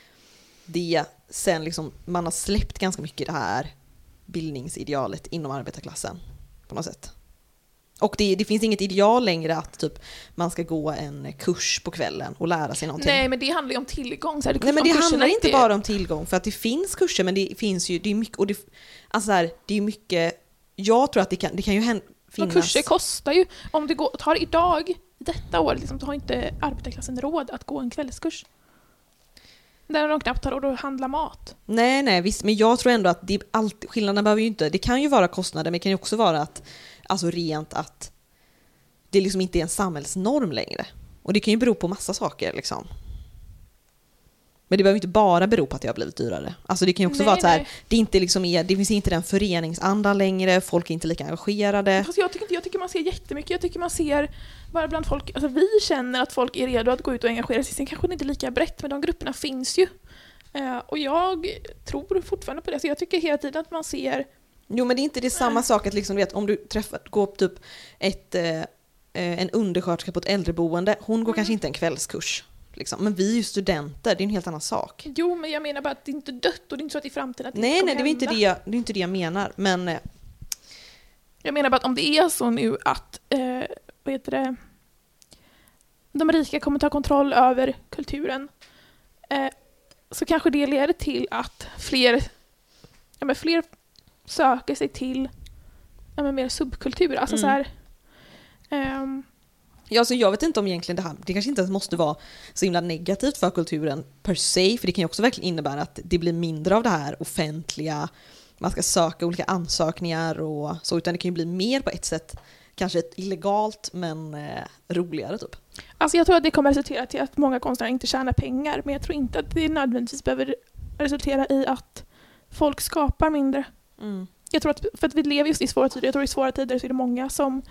det sen liksom, man har släppt ganska mycket det här bildningsidealet inom arbetarklassen på något sätt. Och det, det finns inget ideal längre att typ, man ska gå en kurs på kvällen och lära sig någonting. Nej men det handlar ju om tillgång. Så här, Nej men det handlar inte är- bara om tillgång, för att det finns kurser men det finns ju, det är mycket, och det, alltså så här, det är mycket, jag tror att det kan, det kan ju hända, Men finnas... kurser kostar ju, om du går, tar idag, detta år, liksom, då har inte arbetarklassen råd att gå en kvällskurs. Där de knappt har råd att handla mat. Nej, nej, visst, men jag tror ändå att det, allt, skillnaden behöver ju inte, det kan ju vara kostnader, men det kan ju också vara att, alltså rent att det liksom inte är en samhällsnorm längre. Och det kan ju bero på massa saker liksom. Men det behöver inte bara bero på att det har blivit dyrare. Alltså det kan ju också Nej, vara så här, det, inte liksom är, det finns inte den föreningsandan längre, folk är inte lika engagerade. Fast jag tycker, inte, jag tycker man ser jättemycket, jag tycker man ser bara bland folk, alltså vi känner att folk är redo att gå ut och engagera sig, sen kanske det inte är lika brett, men de grupperna finns ju. Eh, och jag tror fortfarande på det, så jag tycker hela tiden att man ser Jo men det är inte det samma sak att liksom, vet, om du träffar, går på typ ett, eh, eh, en undersköterska på ett äldreboende, hon går Mm. kanske inte en kvällskurs. Liksom. Men vi är ju studenter, det är en helt annan sak. Jo, men jag menar bara att det är inte dött och det är inte så att i framtiden att det Nej, inte nej, kommer det är inte det, jag- det är inte det jag menar. Men eh, Jag menar bara att om det är så nu att, eh, vad heter det, de rika kommer ta kontroll över kulturen, eh, så kanske det leder till att fler, ja, men fler söker sig till ja, men mer subkultur. Alltså Mm. så här, ehm, Ja, alltså jag vet inte om egentligen det här, det kanske inte ens måste vara så himla negativt för kulturen per se, för det kan ju också verkligen innebära att det blir mindre av det här offentliga, man ska söka olika ansökningar och så, utan det kan ju bli mer på ett sätt, kanske ett illegalt men eh, roligare typ. Alltså jag tror att det kommer resultera till att många konstnärer inte tjänar pengar, men jag tror inte att det nödvändigtvis behöver resultera i att folk skapar mindre. Jag tror att, för att vi lever just i svåra tider, jag tror i svåra tider så är det många som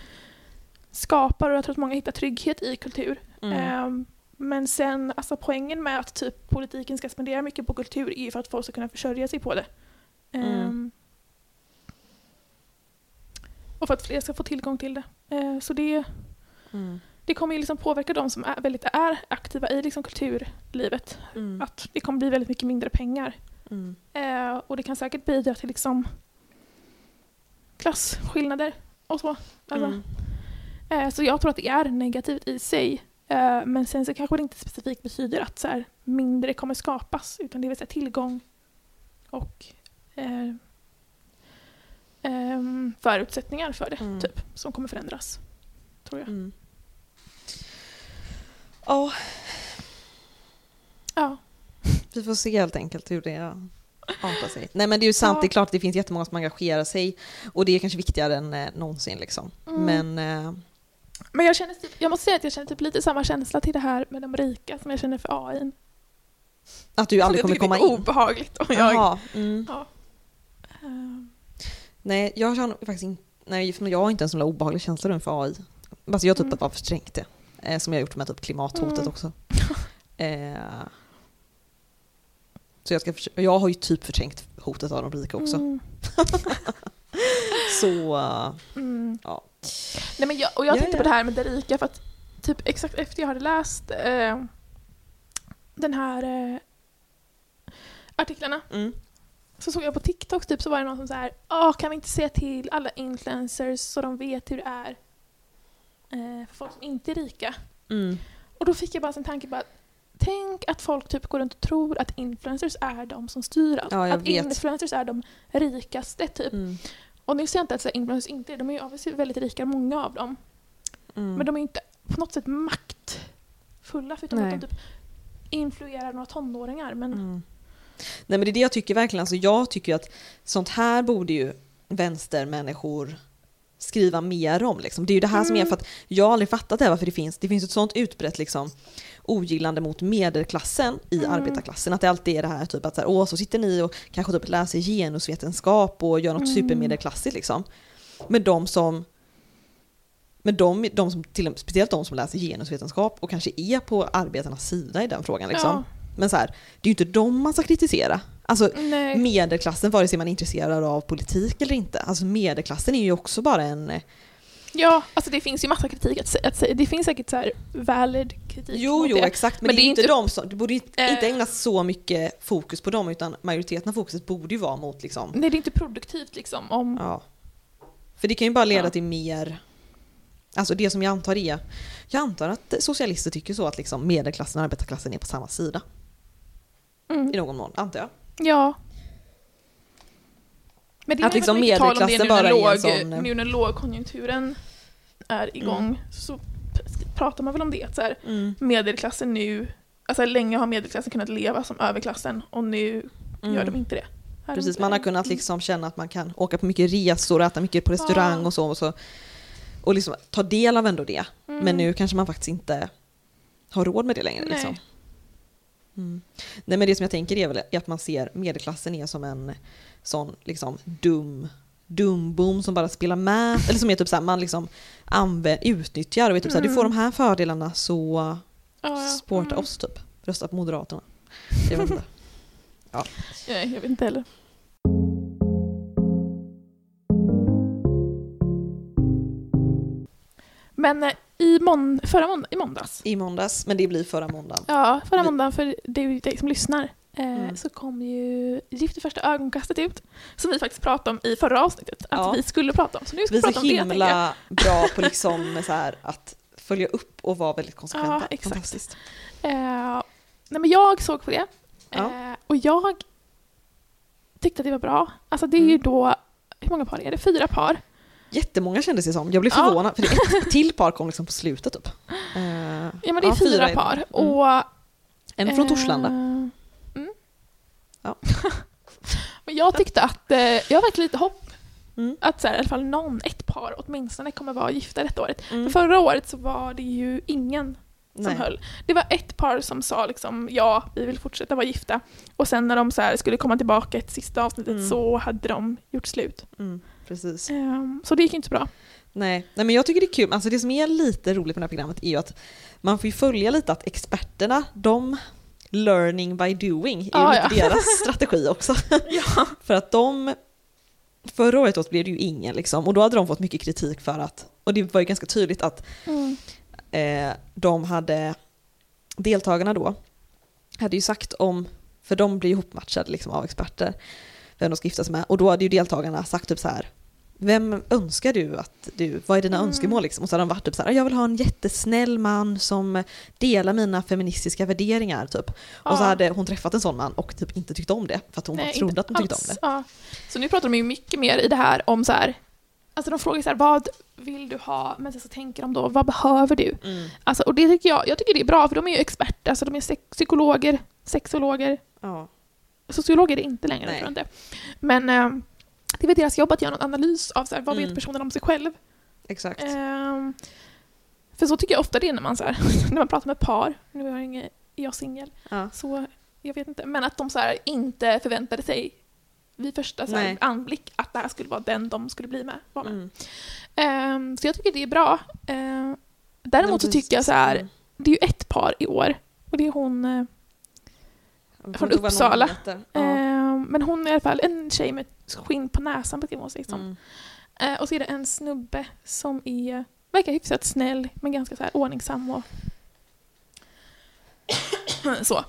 skapar och jag tror att många hittar trygghet i kultur. Mm. Ehm, men sen, alltså poängen med att typ politiken ska spendera mycket på kultur är ju för att folk ska kunna försörja sig på det. Ehm, Mm. Och för att fler ska få tillgång till det. Ehm, så det, Mm. det kommer ju liksom påverka de som är, väldigt är aktiva i liksom kulturlivet. Mm. Att det kommer bli väldigt mycket mindre pengar. Mm. Eh, och det kan säkert bidra till liksom klasskillnader och så. Alltså, Mm. eh, så jag tror att det är negativt i sig. Eh, men sen så kanske det inte specifikt betyder att så här, mindre kommer skapas. Utan det så här, tillgång och eh, förutsättningar för det Mm. typ, som kommer förändras. Tror jag. Mm. Ja, Ja. vi får se helt enkelt hur det artar sig. Nej men det är ju sant, Ja. det är klart att det finns jättemånga som engagerar sig och det är kanske viktigare än eh, någonsin liksom. Mm. Men eh, Men jag, känner typ, jag måste säga att jag känner typ lite samma känsla till det här med de rika som jag känner för AI. att du aldrig kommer komma det är in. obehagligt. Och jag, Jaha, mm. ja. Ehm, Nej, jag känner faktiskt inte, nej för jag har inte en sån obehaglig känsla inför AI. Alltså jag har typ Mm. bara förträngt det. Eh, som jag har gjort med typ klimathotet Mm. också. Eh, så jag, ska jag har ju typ förträngt hotet av de rika också. Mm. Så, eh, Mm. ja. Nej, men jag, och jag Ja, tänkte ja. på det här med det rika för att typ exakt efter jag hade läst eh, den här eh, artiklarna Mm. Så såg jag på TikTok typ så var det någon som så här, Åh, kan vi inte se till alla influencers så de vet hur det är eh, för folk som inte är rika? Mm. Och då fick jag bara en tanke bara Tänk att folk typ går runt och tror att influencers är de som styr allt. Ja, att vet. influencers är de rikaste typ. Mm. Och nu säger jag inte att så här, influencers inte är de är ju obviously väldigt rika, många av dem. Mm. Men de är inte på något sätt maktfulla förutom Nej. att de typ influerar några tonåringar. Men Mm. Nej men det är det jag tycker verkligen, alltså jag tycker att sånt här borde ju vänstermänniskor skriva mer om. Liksom. Det är ju det här som är, Mm. för att jag har aldrig fattat det här varför det finns, det finns ett sånt utbrett liksom, ogillande mot medelklassen i Mm. arbetarklassen. Att det alltid är det här typ att så, här, åh, så sitter ni och kanske typ läser genusvetenskap och gör något Mm. supermedelklassigt liksom. Men de som men de, de som, till, speciellt de som läser genusvetenskap och kanske är på arbetarnas sida i den frågan. Liksom. Men så här, det är ju inte dem man ska kritisera. Alltså nej. medelklassen, vare sig man är intresserad av politik eller inte. Alltså medelklassen är ju också bara en... ja, alltså det finns ju massa kritik att säga. Att. Det finns säkert så här valid kritik Jo, jo, det. exakt. Men, Men det är ju inte de som... Du borde inte Eh. ägnas så mycket fokus på dem, utan majoriteten av fokuset borde ju vara mot liksom... Nej, det är inte produktivt liksom. Om, Ja. För det kan ju bara leda Ja. till mer... Alltså det som jag antar är... Jag antar att socialister tycker så att liksom medelklassen och arbetarklassen är på samma sida. Mm, I någon mån, antar jag. ja. Men det Att är liksom väl mycket tal om det medelklassen bara är en sån, eh, nu när lågkonjunkturen är igång. Mm. Så pratar man väl om det. Att så här, medelklassen nu, alltså länge har medelklassen kunnat leva som överklassen och nu Mm. gör de inte det. Här Precis, man har kunnat liksom känna att man kan åka på mycket resor och äta mycket på restaurang Ja. och så. Och, så, och liksom ta del av ändå det. Mm. Men nu kanske man faktiskt inte har råd med det längre. Nej. Liksom. Mm. Nej men det som jag tänker är väl att man ser medelklassen är som en sån liksom dum dumbom som bara spelar med. Eller som är typ såhär, man liksom använder, utnyttjar och är typ såhär, du får de här fördelarna så Ja, ja. Mm. oss typ. Rösta på Moderaterna. Jag vet inte. Nej, jag vet inte heller. Men eh, i, mån, förra månd i måndags. I måndags, men det blir förra måndagen. Ja, förra måndagen för det är ju dig som lyssnar. Eh, Mm. Så kom ju Gift i första ögonkastet ut. Som vi faktiskt pratade om i förra avsnittet. Att Ja. vi skulle prata om. Så nu ska Vi är prata så om det himla bra på liksom så här att följa upp och vara väldigt konsekventa. Ja, exakt. Fantastiskt. Eh, nej men jag såg på det. Ja. Eh, och jag tyckte att det var bra. Alltså det är ju Mm. då, hur många par är det? Fyra par. Jättemånga kändes det som. Jag blev Ja. förvånad, för det ett till par kom liksom på slutet typ. Eh, Ja men det är fyra, är det. par. Mm. Och, En från eh, Torslanda. Mm. Ja. men jag tyckte att, eh, jag har lite hopp Mm. att så här, i alla fall någon, ett par åtminstone kommer vara gifta detta året. Mm. För förra året så var det ju ingen som Nej. höll. Det var ett par som sa liksom ja, vi vill fortsätta vara gifta. Och sen när de så skulle komma tillbaka ett sista avsnittet Mm. så hade de gjort slut. Precis. Ehm, så det gick inte så bra. Nej. Nej, men jag tycker det är kul. Alltså det som är lite roligt med det här programmet är ju att man får ju följa lite att experterna, de learning by doing är Ah, ju ja. deras strategi också. Ja. För att de, förra året blev det ju ingen liksom, och då hade de fått mycket kritik för att, och det var ju ganska tydligt att Mm. eh, de hade, deltagarna då, hade ju sagt om, för de blir ju ihopmatchade liksom av experter, vem de ska gifta sig med, och då hade ju deltagarna sagt typ så här vem önskar du att du, vad är dina Mm. önskemål liksom? Och så hade de varit typ så här, jag vill ha en jättesnäll man som delar mina feministiska värderingar typ. Och så Ja. hade hon träffat en sån man och typ inte tyckt om det, för att hon Nej, trodde att hon tyckte alls. om det. Ja. Så nu pratar de ju mycket mer i det här om så här, alltså de frågar så här, vad vill du ha? Men sen så tänker de då, vad behöver du? Mm. Alltså, och det tycker jag, jag tycker det är bra för de är ju experter, alltså de är sex- psykologer, sexologer, Ja. sociologer är det inte längre, Nej. tror jag inte. Men eh, det är väl deras jobb att göra någon analys av så här, vad Mm. vet personen om sig själv. Exakt. Ehm, för så tycker jag ofta det är när man, så här, när man pratar med par, nu är jag, ingen, är jag singel, Ja. så jag vet inte, men att de så här, inte förväntade sig vid första så här, anblick att det här skulle vara den de skulle bli med. Var med. Mm. Ehm, så jag tycker det är bra. Ehm, däremot så tycker jag så här, Mm. det är ju ett par i år och det är hon, eh, från Uppsala. Ja. ehm, men hon är i alla fall en tjej med skinn på näsan beskriver hon sig som. Mm. Eh, och så är det en snubbe som är, verkar hyfsat snäll men ganska så här ordningsam och så.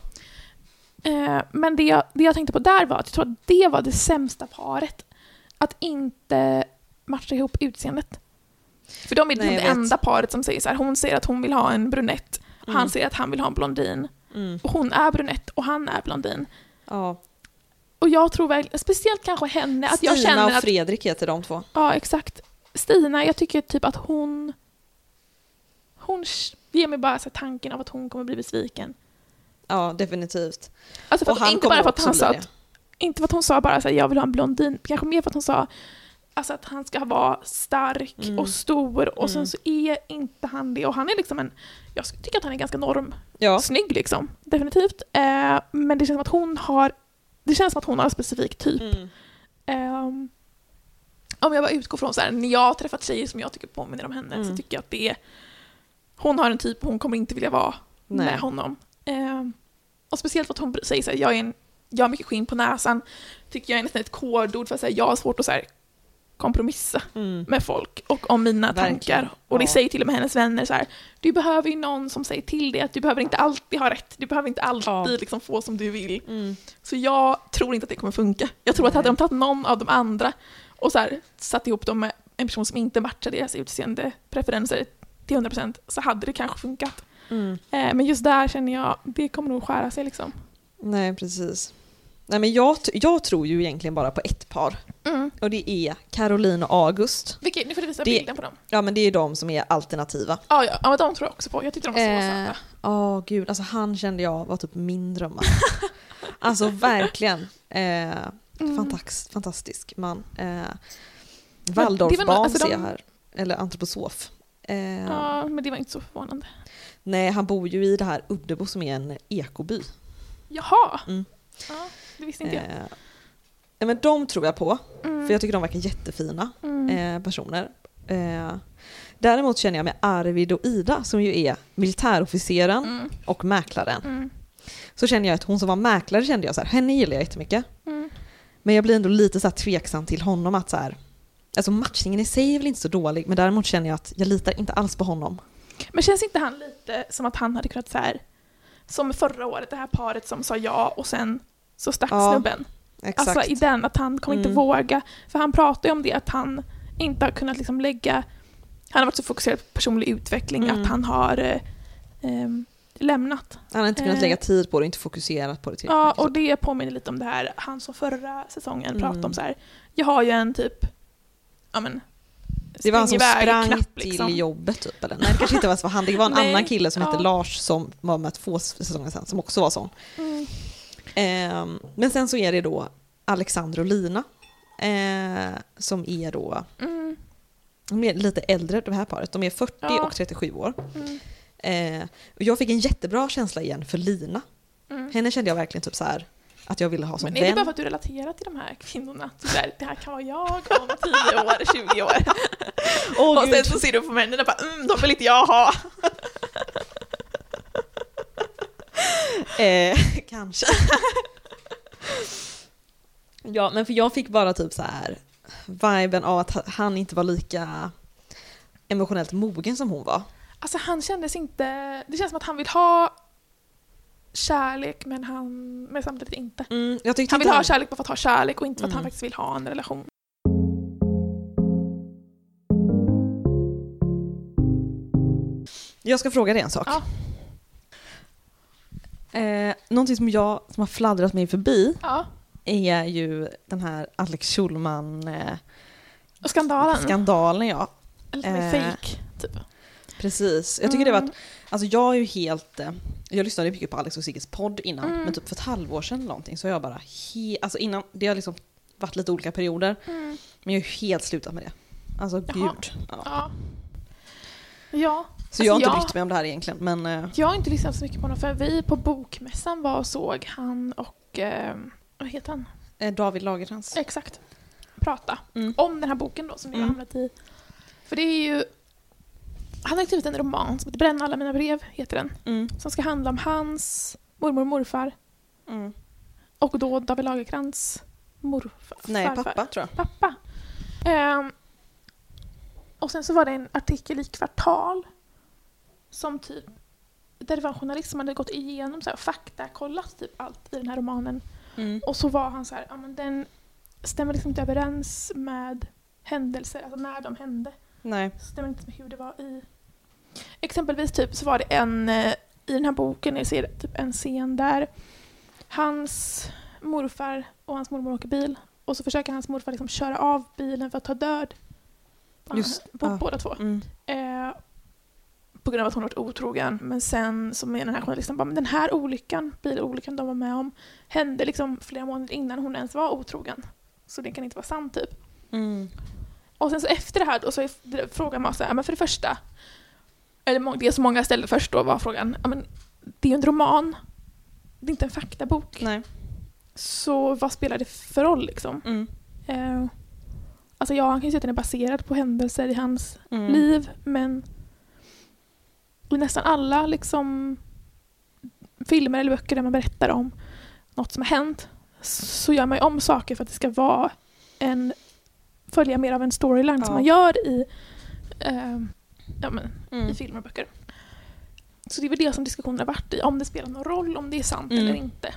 Eh, men det jag, det jag tänkte på där var att jag tror att det var det sämsta paret. Att inte matcha ihop utseendet. För de är Nej, det enda paret som säger så här, hon säger att hon vill ha en brunett, Mm. han säger att han vill ha en blondin. Mm. Och hon är brunett och han är blondin. Ja. Och jag tror väl, speciellt kanske henne, att jag Stina känner och att Fredrik heter de två. Ja, exakt. Stina, jag tycker typ att hon... Hon ger mig bara så tanken av att hon kommer bli besviken. Ja, definitivt. Alltså för Och att, han inte bara för att han sa att, inte för att hon sa bara så här, jag vill ha en blondin, kanske mer för att hon sa alltså att han ska vara stark Mm. och stor och Mm. sen så är inte han det och han är liksom en, jag tycker att han är ganska norm, Ja. snygg liksom, definitivt. Eh, men det känns som att hon har, det känns som att hon har en specifik typ. Mm. Ehm, om jag bara utgår från så här, när jag har träffat tjejer som jag tycker påminner om henne så Mm. tycker jag att det är, hon har en typ hon kommer inte vilja vara Nej. med honom. Ehm, och speciellt för att hon säger så här, jag, är en, jag har mycket skinn på näsan, tycker jag är nästan ett kodord för att säga jag har svårt att så här, kompromissa Mm. med folk och om mina Verkligen. tankar. Och det Ja. säger till och med hennes vänner så här, du behöver ju någon som säger till dig att du behöver inte alltid ha rätt, du behöver inte alltid Ja. liksom få som du vill. Mm. Så jag tror inte att det kommer funka. Jag tror att hade de tagit någon av de andra och så här, satt ihop dem med en person som inte matchar deras utseende preferenser till 100% så hade det kanske funkat. Mm. Eh, men just där känner jag, det kommer nog skära sig liksom. Nej, precis. Nej, men jag, jag tror ju egentligen bara på ett par. Mm. Och det är Caroline och August. Vilket, nu får du visa Det- bilden på dem. Ja, men det är de som är alternativa. Ah, ja, ja, men de tror jag också på. Jag tyckte de var så Eh, söta. Ja, gud. Alltså han kände jag var typ min drömmare. alltså verkligen. Eh, Mm. fantastisk, fantastisk man. Eh, Waldorfbarn alltså ser jag här. Eller antroposof. Eh, Ja, men det var inte så förvånande. Nej, han bor ju i det här Uddebo som är en ekoby. Jaha! Mm. Ja, det visste inte jag. Eh, men de tror jag på, Mm. för jag tycker de verkar jättefina Mm. eh, personer. Eh, däremot känner jag med Arvid och Ida, som ju är militärofficeren Mm. och mäklaren, Mm. så känner jag att hon som var mäklare kände jag så här, henne gillar jag jättemycket. Mm. Men jag blir ändå lite så här tveksam till honom att så här, alltså matchningen i sig är väl inte så dålig, men däremot känner jag att jag litar inte alls på honom. Men känns inte han lite som att han hade kunnat så här, som förra året, det här paret som sa ja och sen så stack Ja, snubben. Exakt. Alltså i den, att han kommer inte Mm. våga. För han pratar ju om det, att han inte har kunnat liksom lägga... Han har varit så fokuserad på personlig utveckling Mm. att han har eh, ehm, lämnat. Han har inte kunnat Eh. lägga tid på det och inte fokuserat på det tillräckligt Ja, och det påminner lite om det här, han som förra säsongen pratade Mm. om så här. jag har ju en typ, ja men, Det var han som sprang knapp, till liksom. jobbet typ eller? Nej det kanske inte var så han, det var en annan kille som hette. Lars som var med två säsonger sen som också var sån. Mm. Ehm, men sen så är det då Alexander och Lina eh, som är då, Mm. de är lite äldre det här paret, de är 40 Ja. och 37 år. Mm. Eh, och jag fick en jättebra känsla igen för Lina. Mm. Henne kände jag verkligen typ så här att jag ville ha som Men är det vän. bara för att du relaterar till de här kvinnorna? Där, det här kan vara jag om 10 år, 20 år. Åh, och sen så ser du på männen och bara mm, de vill inte jag ha. Eh, kanske. ja, men för jag fick bara typ så här viben av att han inte var lika emotionellt mogen som hon var. Alltså han kändes inte, det känns som att han vill ha kärlek men han, men samtidigt inte. Mm, Han vill inte ha kärlek bara för att ha kärlek och inte för att han Mm. faktiskt vill ha en relation. Jag ska fråga dig en sak. Ja. Eh, någonting som jag som har fladdrat mig förbi Ja. är ju den här Alex Schulman eh, skandalen. skandalen ja. Som är Eh, fake, typ. Precis. Jag tycker det var Mm. att, alltså jag är ju helt, eh, jag lyssnade mycket på Alex och Sigges podd innan, Mm. men typ för ett halvår sedan eller någonting så har jag bara, he, alltså innan, det har liksom varit lite olika perioder, Mm. men jag har ju helt slutat med det. Alltså Jaha. gud. Ja. Ja. Ja. Så jag har inte Alltså, jag- brytt mig om det här egentligen, men eh, Jag har inte lyssnat så mycket på honom för vi på bokmässan var och såg han och, eh, vad heter han? eh, David Lagercrantz. Exakt. Prata Mm. om den här boken då som vi har Mm. hamnat i. För det är ju, han har skrivit en roman som heter Bränn alla mina brev, heter den. Mm. Som ska handla om hans mormor och morfar Mm. och då David Lagercrantz morfar. Nej, farfar. pappa tror jag. pappa. Ehm, och sen så var det en artikel i Kvartal som typ där det var en journalist som hade gått igenom så här, och faktakollat typ allt i den här romanen. Mm. Och så var han så här, ja men den stämmer liksom inte överens med händelser, alltså när de hände. Nej. Stämmer inte med hur det var i... Exempelvis typ så var det en, eh, i den här boken, jag ser typ en scen där hans morfar och hans mormor åker bil och så försöker hans morfar liksom köra av bilen för att ta död på, Just, på ja. båda två. Mm. Eh, på grund av att hon varit otrogen. Men sen så menar den här journalisten bara, men den här olyckan, bilolyckan de var med om, hände liksom flera månader innan hon ens var otrogen. Så det kan inte vara sant typ. Mm. Och sen så efter det här då så är frågan man så här, men för det första, eller det som många ställde först då var frågan, ja, men det är ju en roman, det är inte en faktabok. Nej. Så vad spelar det för roll liksom? Mm. Eh, alltså ja, han kan ju säga att den är baserad på händelser i hans Mm. liv, men i nästan alla liksom filmer eller böcker där man berättar om något som har hänt så gör man ju om saker för att det ska vara en följa mer av en storyline som Ja. man gör i, eh, ja, men, Mm. i filmer och böcker. Så det är väl det som diskussionen har varit i, om det spelar någon roll, om det är sant Mm. eller inte.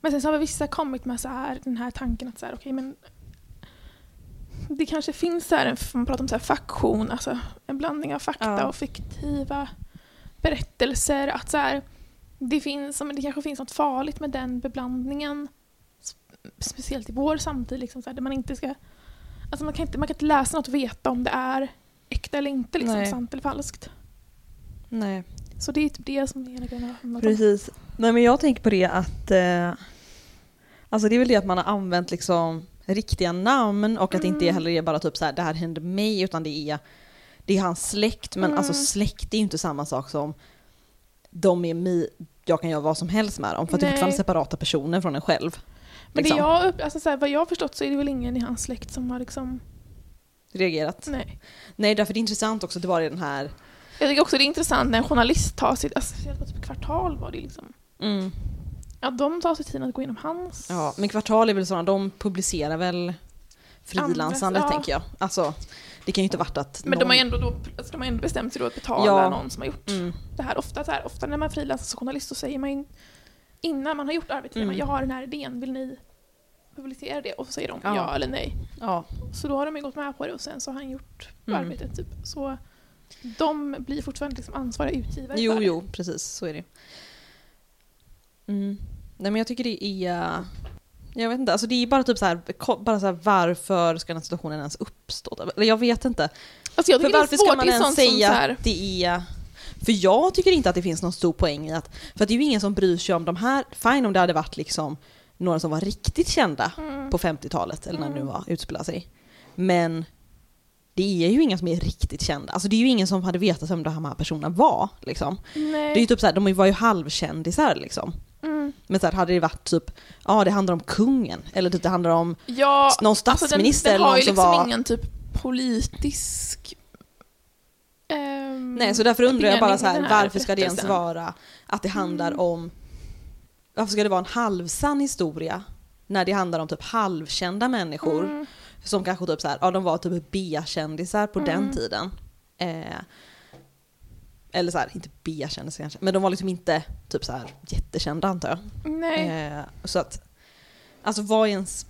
Men sen så har vissa kommit med så här, den här tanken att så här, okej men det kanske finns så här, man pratar om så här faktion, alltså en blandning av fakta Ja. och fiktiva berättelser. Att så här, det, finns, det kanske finns något farligt med den beblandningen. Sp- Speciellt i vår samtid, liksom, så här, där man inte ska... Alltså man, kan inte, man kan inte läsa något och veta om det är äkta eller inte, liksom, Nej. sant eller falskt. Nej. Så det är typ det som är hela grejen. har. Precis. Nej men jag tänker på det att eh, Alltså det är väl det att man har använt liksom riktiga namn och att det inte Mm. heller är bara typ så här det här hände mig utan det är Det är hans släkt men Mm. alltså släkt är ju inte samma sak som De är mi, jag kan göra vad som helst med dem för att det är fortfarande separata personer från en själv. Men det liksom. jag, upp- alltså, så här, vad jag har förstått så är det väl ingen i hans släkt som har liksom... Reagerat. Nej. Nej därför det är intressant också, det var det den här Jag tycker också det är intressant när en journalist tar sitt... Alltså, typ kvartal var det liksom... mm, Ja, de tar sig tiden att gå igenom hans... Ja men Kvartal är väl sådana, de publicerar väl frilansande ja. tänker jag. Alltså, det kan ju inte varit att Men de någon... har ju ändå, då, alltså, de har ändå bestämt sig då att betala Ja. någon som har gjort Mm, det här. Ofta, så här. ofta när man frilansar som journalist så säger man ju innan man har gjort arbetet, man, Mm. jag har den här idén, vill ni publicera det? Och så säger de Ja. ja, eller nej. ja. Så då har de ju gått med på det och sen så har han gjort Mm. arbetet. Typ. Så de blir fortfarande liksom ansvariga utgivare Jo, jo, precis. Så är det mm. Nej men jag tycker det är... Jag vet inte, alltså det är bara typ så här, bara så här varför ska den här situationen ens uppstå? Eller jag vet inte. Alltså jag För varför det är svårt, ska man ens säga att det är... För jag tycker inte att det finns någon stor poäng i att... För att det är ju ingen som bryr sig om de här... Fine om det hade varit liksom några som var riktigt kända mm, på 50-talet, eller när det nu Mm. var, utspelar sig. Men det är ju inga som är riktigt kända. Alltså det är ju ingen som hade vetat vem de här personerna var. Liksom. nej. Det är ju typ såhär, de var ju halvkändisar liksom. Mm. Men så här, hade det varit typ, ja det handlar om kungen, eller typ det handlar om Ja, någon alltså den, statsminister den eller har ju som liksom var... ingen typ politisk... ehm, Nej, så därför undrar jag bara så här, varför ska det ens vara att det handlar Mm. om... Varför ska det vara en halvsann historia när det handlar om typ halvkända människor Mm. som kanske typ så här, ja de var typ B-kändisar på den Mm. tiden. Eh, eller så här, inte B-kändisar kanske, men de var liksom inte typ så här jättekända antar jag. Nej. Eh, så att, alltså vad ens,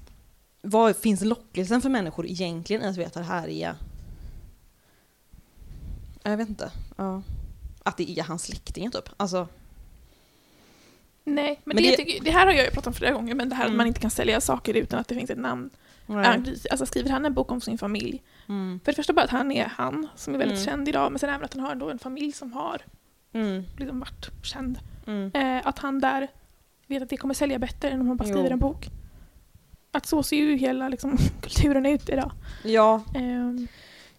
vad finns lockelsen för människor egentligen i att veta det här är, jag vet inte, ja. att det är hans släktingar typ. Alltså, Nej, men, Men det, det- tycker, det här har jag ju pratat om flera gånger, men det här Mm. att man inte kan sälja saker utan att det finns ett namn. Alltså skriver han en bok om sin familj, Mm. för det första bara att han är han, som är väldigt Mm. känd idag, men sen även att han har ändå en familj som har Mm. liksom varit känd. Mm. Eh, att han där vet att det kommer sälja bättre än om han bara skriver Jo. en bok. Att så ser ju hela liksom, kulturen ut idag. Ja, Ehm,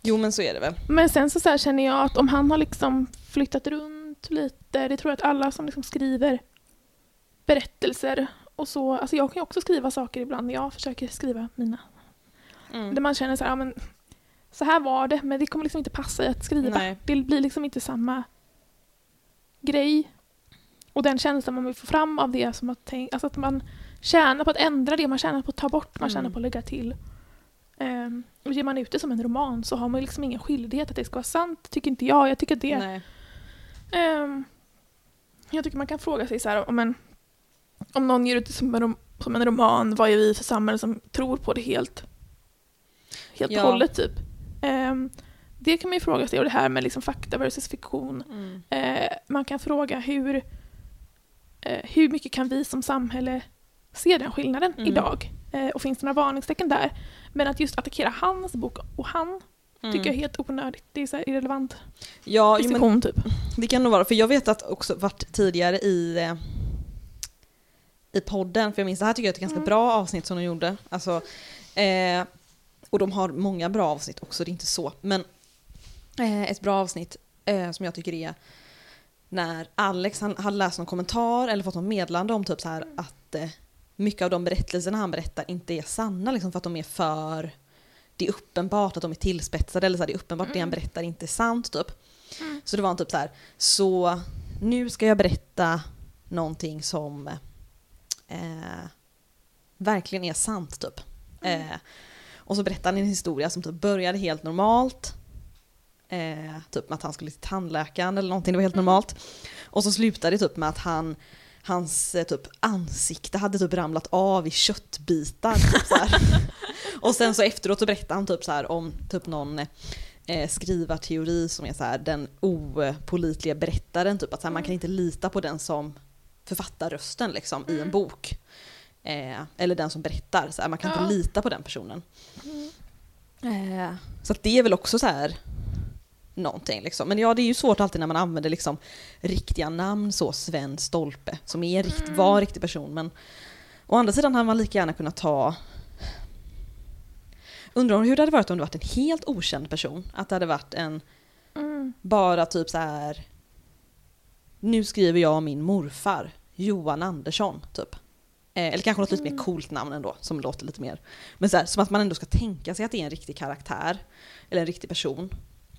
jo men så är det väl. Men sen så, så här känner jag att om han har liksom flyttat runt lite, det tror jag att alla som liksom skriver berättelser och så, alltså jag kan ju också skriva saker ibland när jag försöker skriva mina, Mm. där man känner så här, ja, men så här var det, men det kommer liksom inte passa i att skriva. Nej. Det blir liksom inte samma grej. Och den känslan man vill få fram av det som att tänka, alltså att man tjänar på att ändra det, man tjänar på att ta bort, man Mm. tjänar på att lägga till. Um, och ger man ut det som en roman så har man liksom ingen skyldighet att det ska vara sant, tycker inte jag. Jag tycker det. Ehm, jag tycker man kan fråga sig så här, om, en, om någon ger ut det som en, som en roman, vad är vi för samhälle som tror på det helt, helt Ja. och hållet typ? Ehm, det kan man ju fråga sig, och det här med liksom fakta versus fiktion. Mm. Eh, man kan fråga hur, eh, hur mycket kan vi som samhälle se den skillnaden Mm. idag? Eh, och finns det några varningstecken där? Men att just attackera hans bok och han Mm. tycker jag är helt onödigt. Det är så irrelevant Ja, diskussion typ. Det kan nog vara, för jag vet att också varit tidigare i, eh, i podden, för jag minns det här tycker jag är ett ganska Mm. bra avsnitt som de gjorde. Alltså, eh, och de har många bra avsnitt också, det är inte så. Men eh, ett bra avsnitt eh, som jag tycker är när Alex han hade läst någon kommentar eller fått något meddelande om typ så här att eh, mycket av de berättelserna han berättar inte är sanna liksom för att de är för det är uppenbart att de är tillspetsade eller så här, det är uppenbart att det han Mm. berättar inte är sant typ. Mm. Så det var en typ så här, så nu ska jag berätta någonting som eh, verkligen är sant typ. Mm. Eh, och så berättade han en historia som typ började helt normalt. Eh, typ med att han skulle till tandläkaren eller någonting, det var helt Mm. normalt. Och så slutade det typ med att han Hans eh, typ ansikte hade typ ramlat av i köttbitar. Typ, och sen så efteråt så berättade han typ så här om typ någon eh, skrivarteori som är så här den opolitliga berättaren. Typ att så här, man kan inte lita på den som författar rösten liksom i en Mm. bok. Eh, eller den som berättar, så här, man kan Ja. inte lita på den personen. Mm. Eh, så det är väl också så här någonting liksom. Men ja, det är ju svårt alltid när man använder liksom riktiga namn så, Sven Stolpe, som är rikt, Mm. var en riktig person. Men å andra sidan hade man lika gärna kunnat ta Undrar hur det hade varit om det varit en helt okänd person? Att det hade varit en, Mm. bara typ så här. Nu skriver jag min morfar, Johan Andersson, typ. Eh, eller kanske något lite mer Mm. coolt namn ändå, som låter lite mer. Men så här, som att man ändå ska tänka sig att det är en riktig karaktär. Eller en riktig person.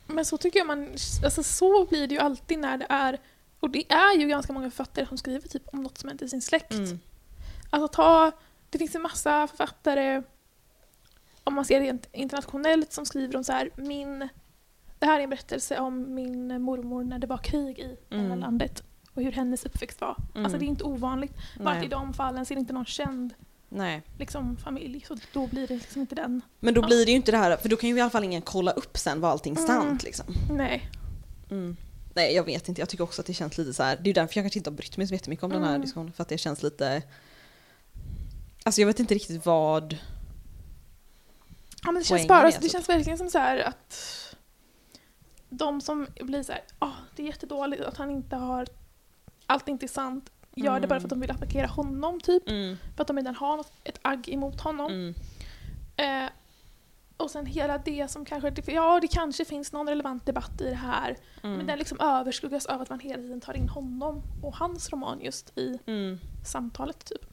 Men så tycker jag man, alltså så blir det ju alltid när det är, och det är ju ganska många författare som skriver typ om något som hänt i sin släkt. Mm. Alltså ta, det finns en massa författare, om man ser rent internationellt som skriver om så här, min, det här är en berättelse om min mormor när det var krig i det här Mm. landet och hur hennes uppväxt var. Mm. Alltså det är inte ovanligt. Bara att i de fallen det inte någon känd Nej. liksom, familj, så då blir det liksom inte den. Men då Ja. blir det ju inte det här, för då kan ju i alla fall ingen kolla upp sen var allting Mm. sant liksom. Nej. Mm. Nej jag vet inte, jag tycker också att det känns lite så här. det är ju därför jag kanske inte har brytt mig så jättemycket om den här Mm. diskussionen, för att det känns lite... Alltså jag vet inte riktigt vad... Ja, men det, känns bara, är det typ. känns verkligen som så här att de som blir så här, "Ah, det är jättedåligt att han inte har, allt är inte sant, gör det bara för att de vill attackera honom typ. Mm. För att de redan har något, ett agg emot honom. Mm. Eh, och sen hela det som kanske, ja det kanske finns någon relevant debatt i det här, Mm. men den liksom överskuggas av att man hela tiden tar in honom och hans roman just i Mm. samtalet typ.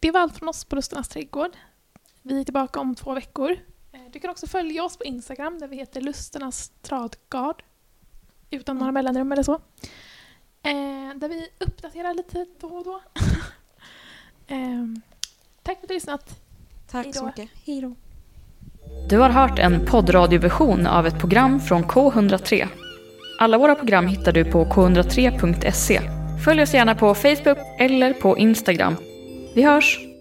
Det var allt från oss på Lusternas trädgård. Vi är tillbaka om två veckor. Eh, Du kan också följa oss på Instagram där vi heter Lusternas tradgard. Utan några mellanrum eller så. Eh, där vi uppdaterar lite då och då. eh, tack för att du har lyssnat. Tack Hejdå. så mycket. Hej då. Du har hört en poddradioversion av ett program från K103. Alla våra program hittar du på k103.se. Följ oss gärna på Facebook eller på Instagram. Vi hörs!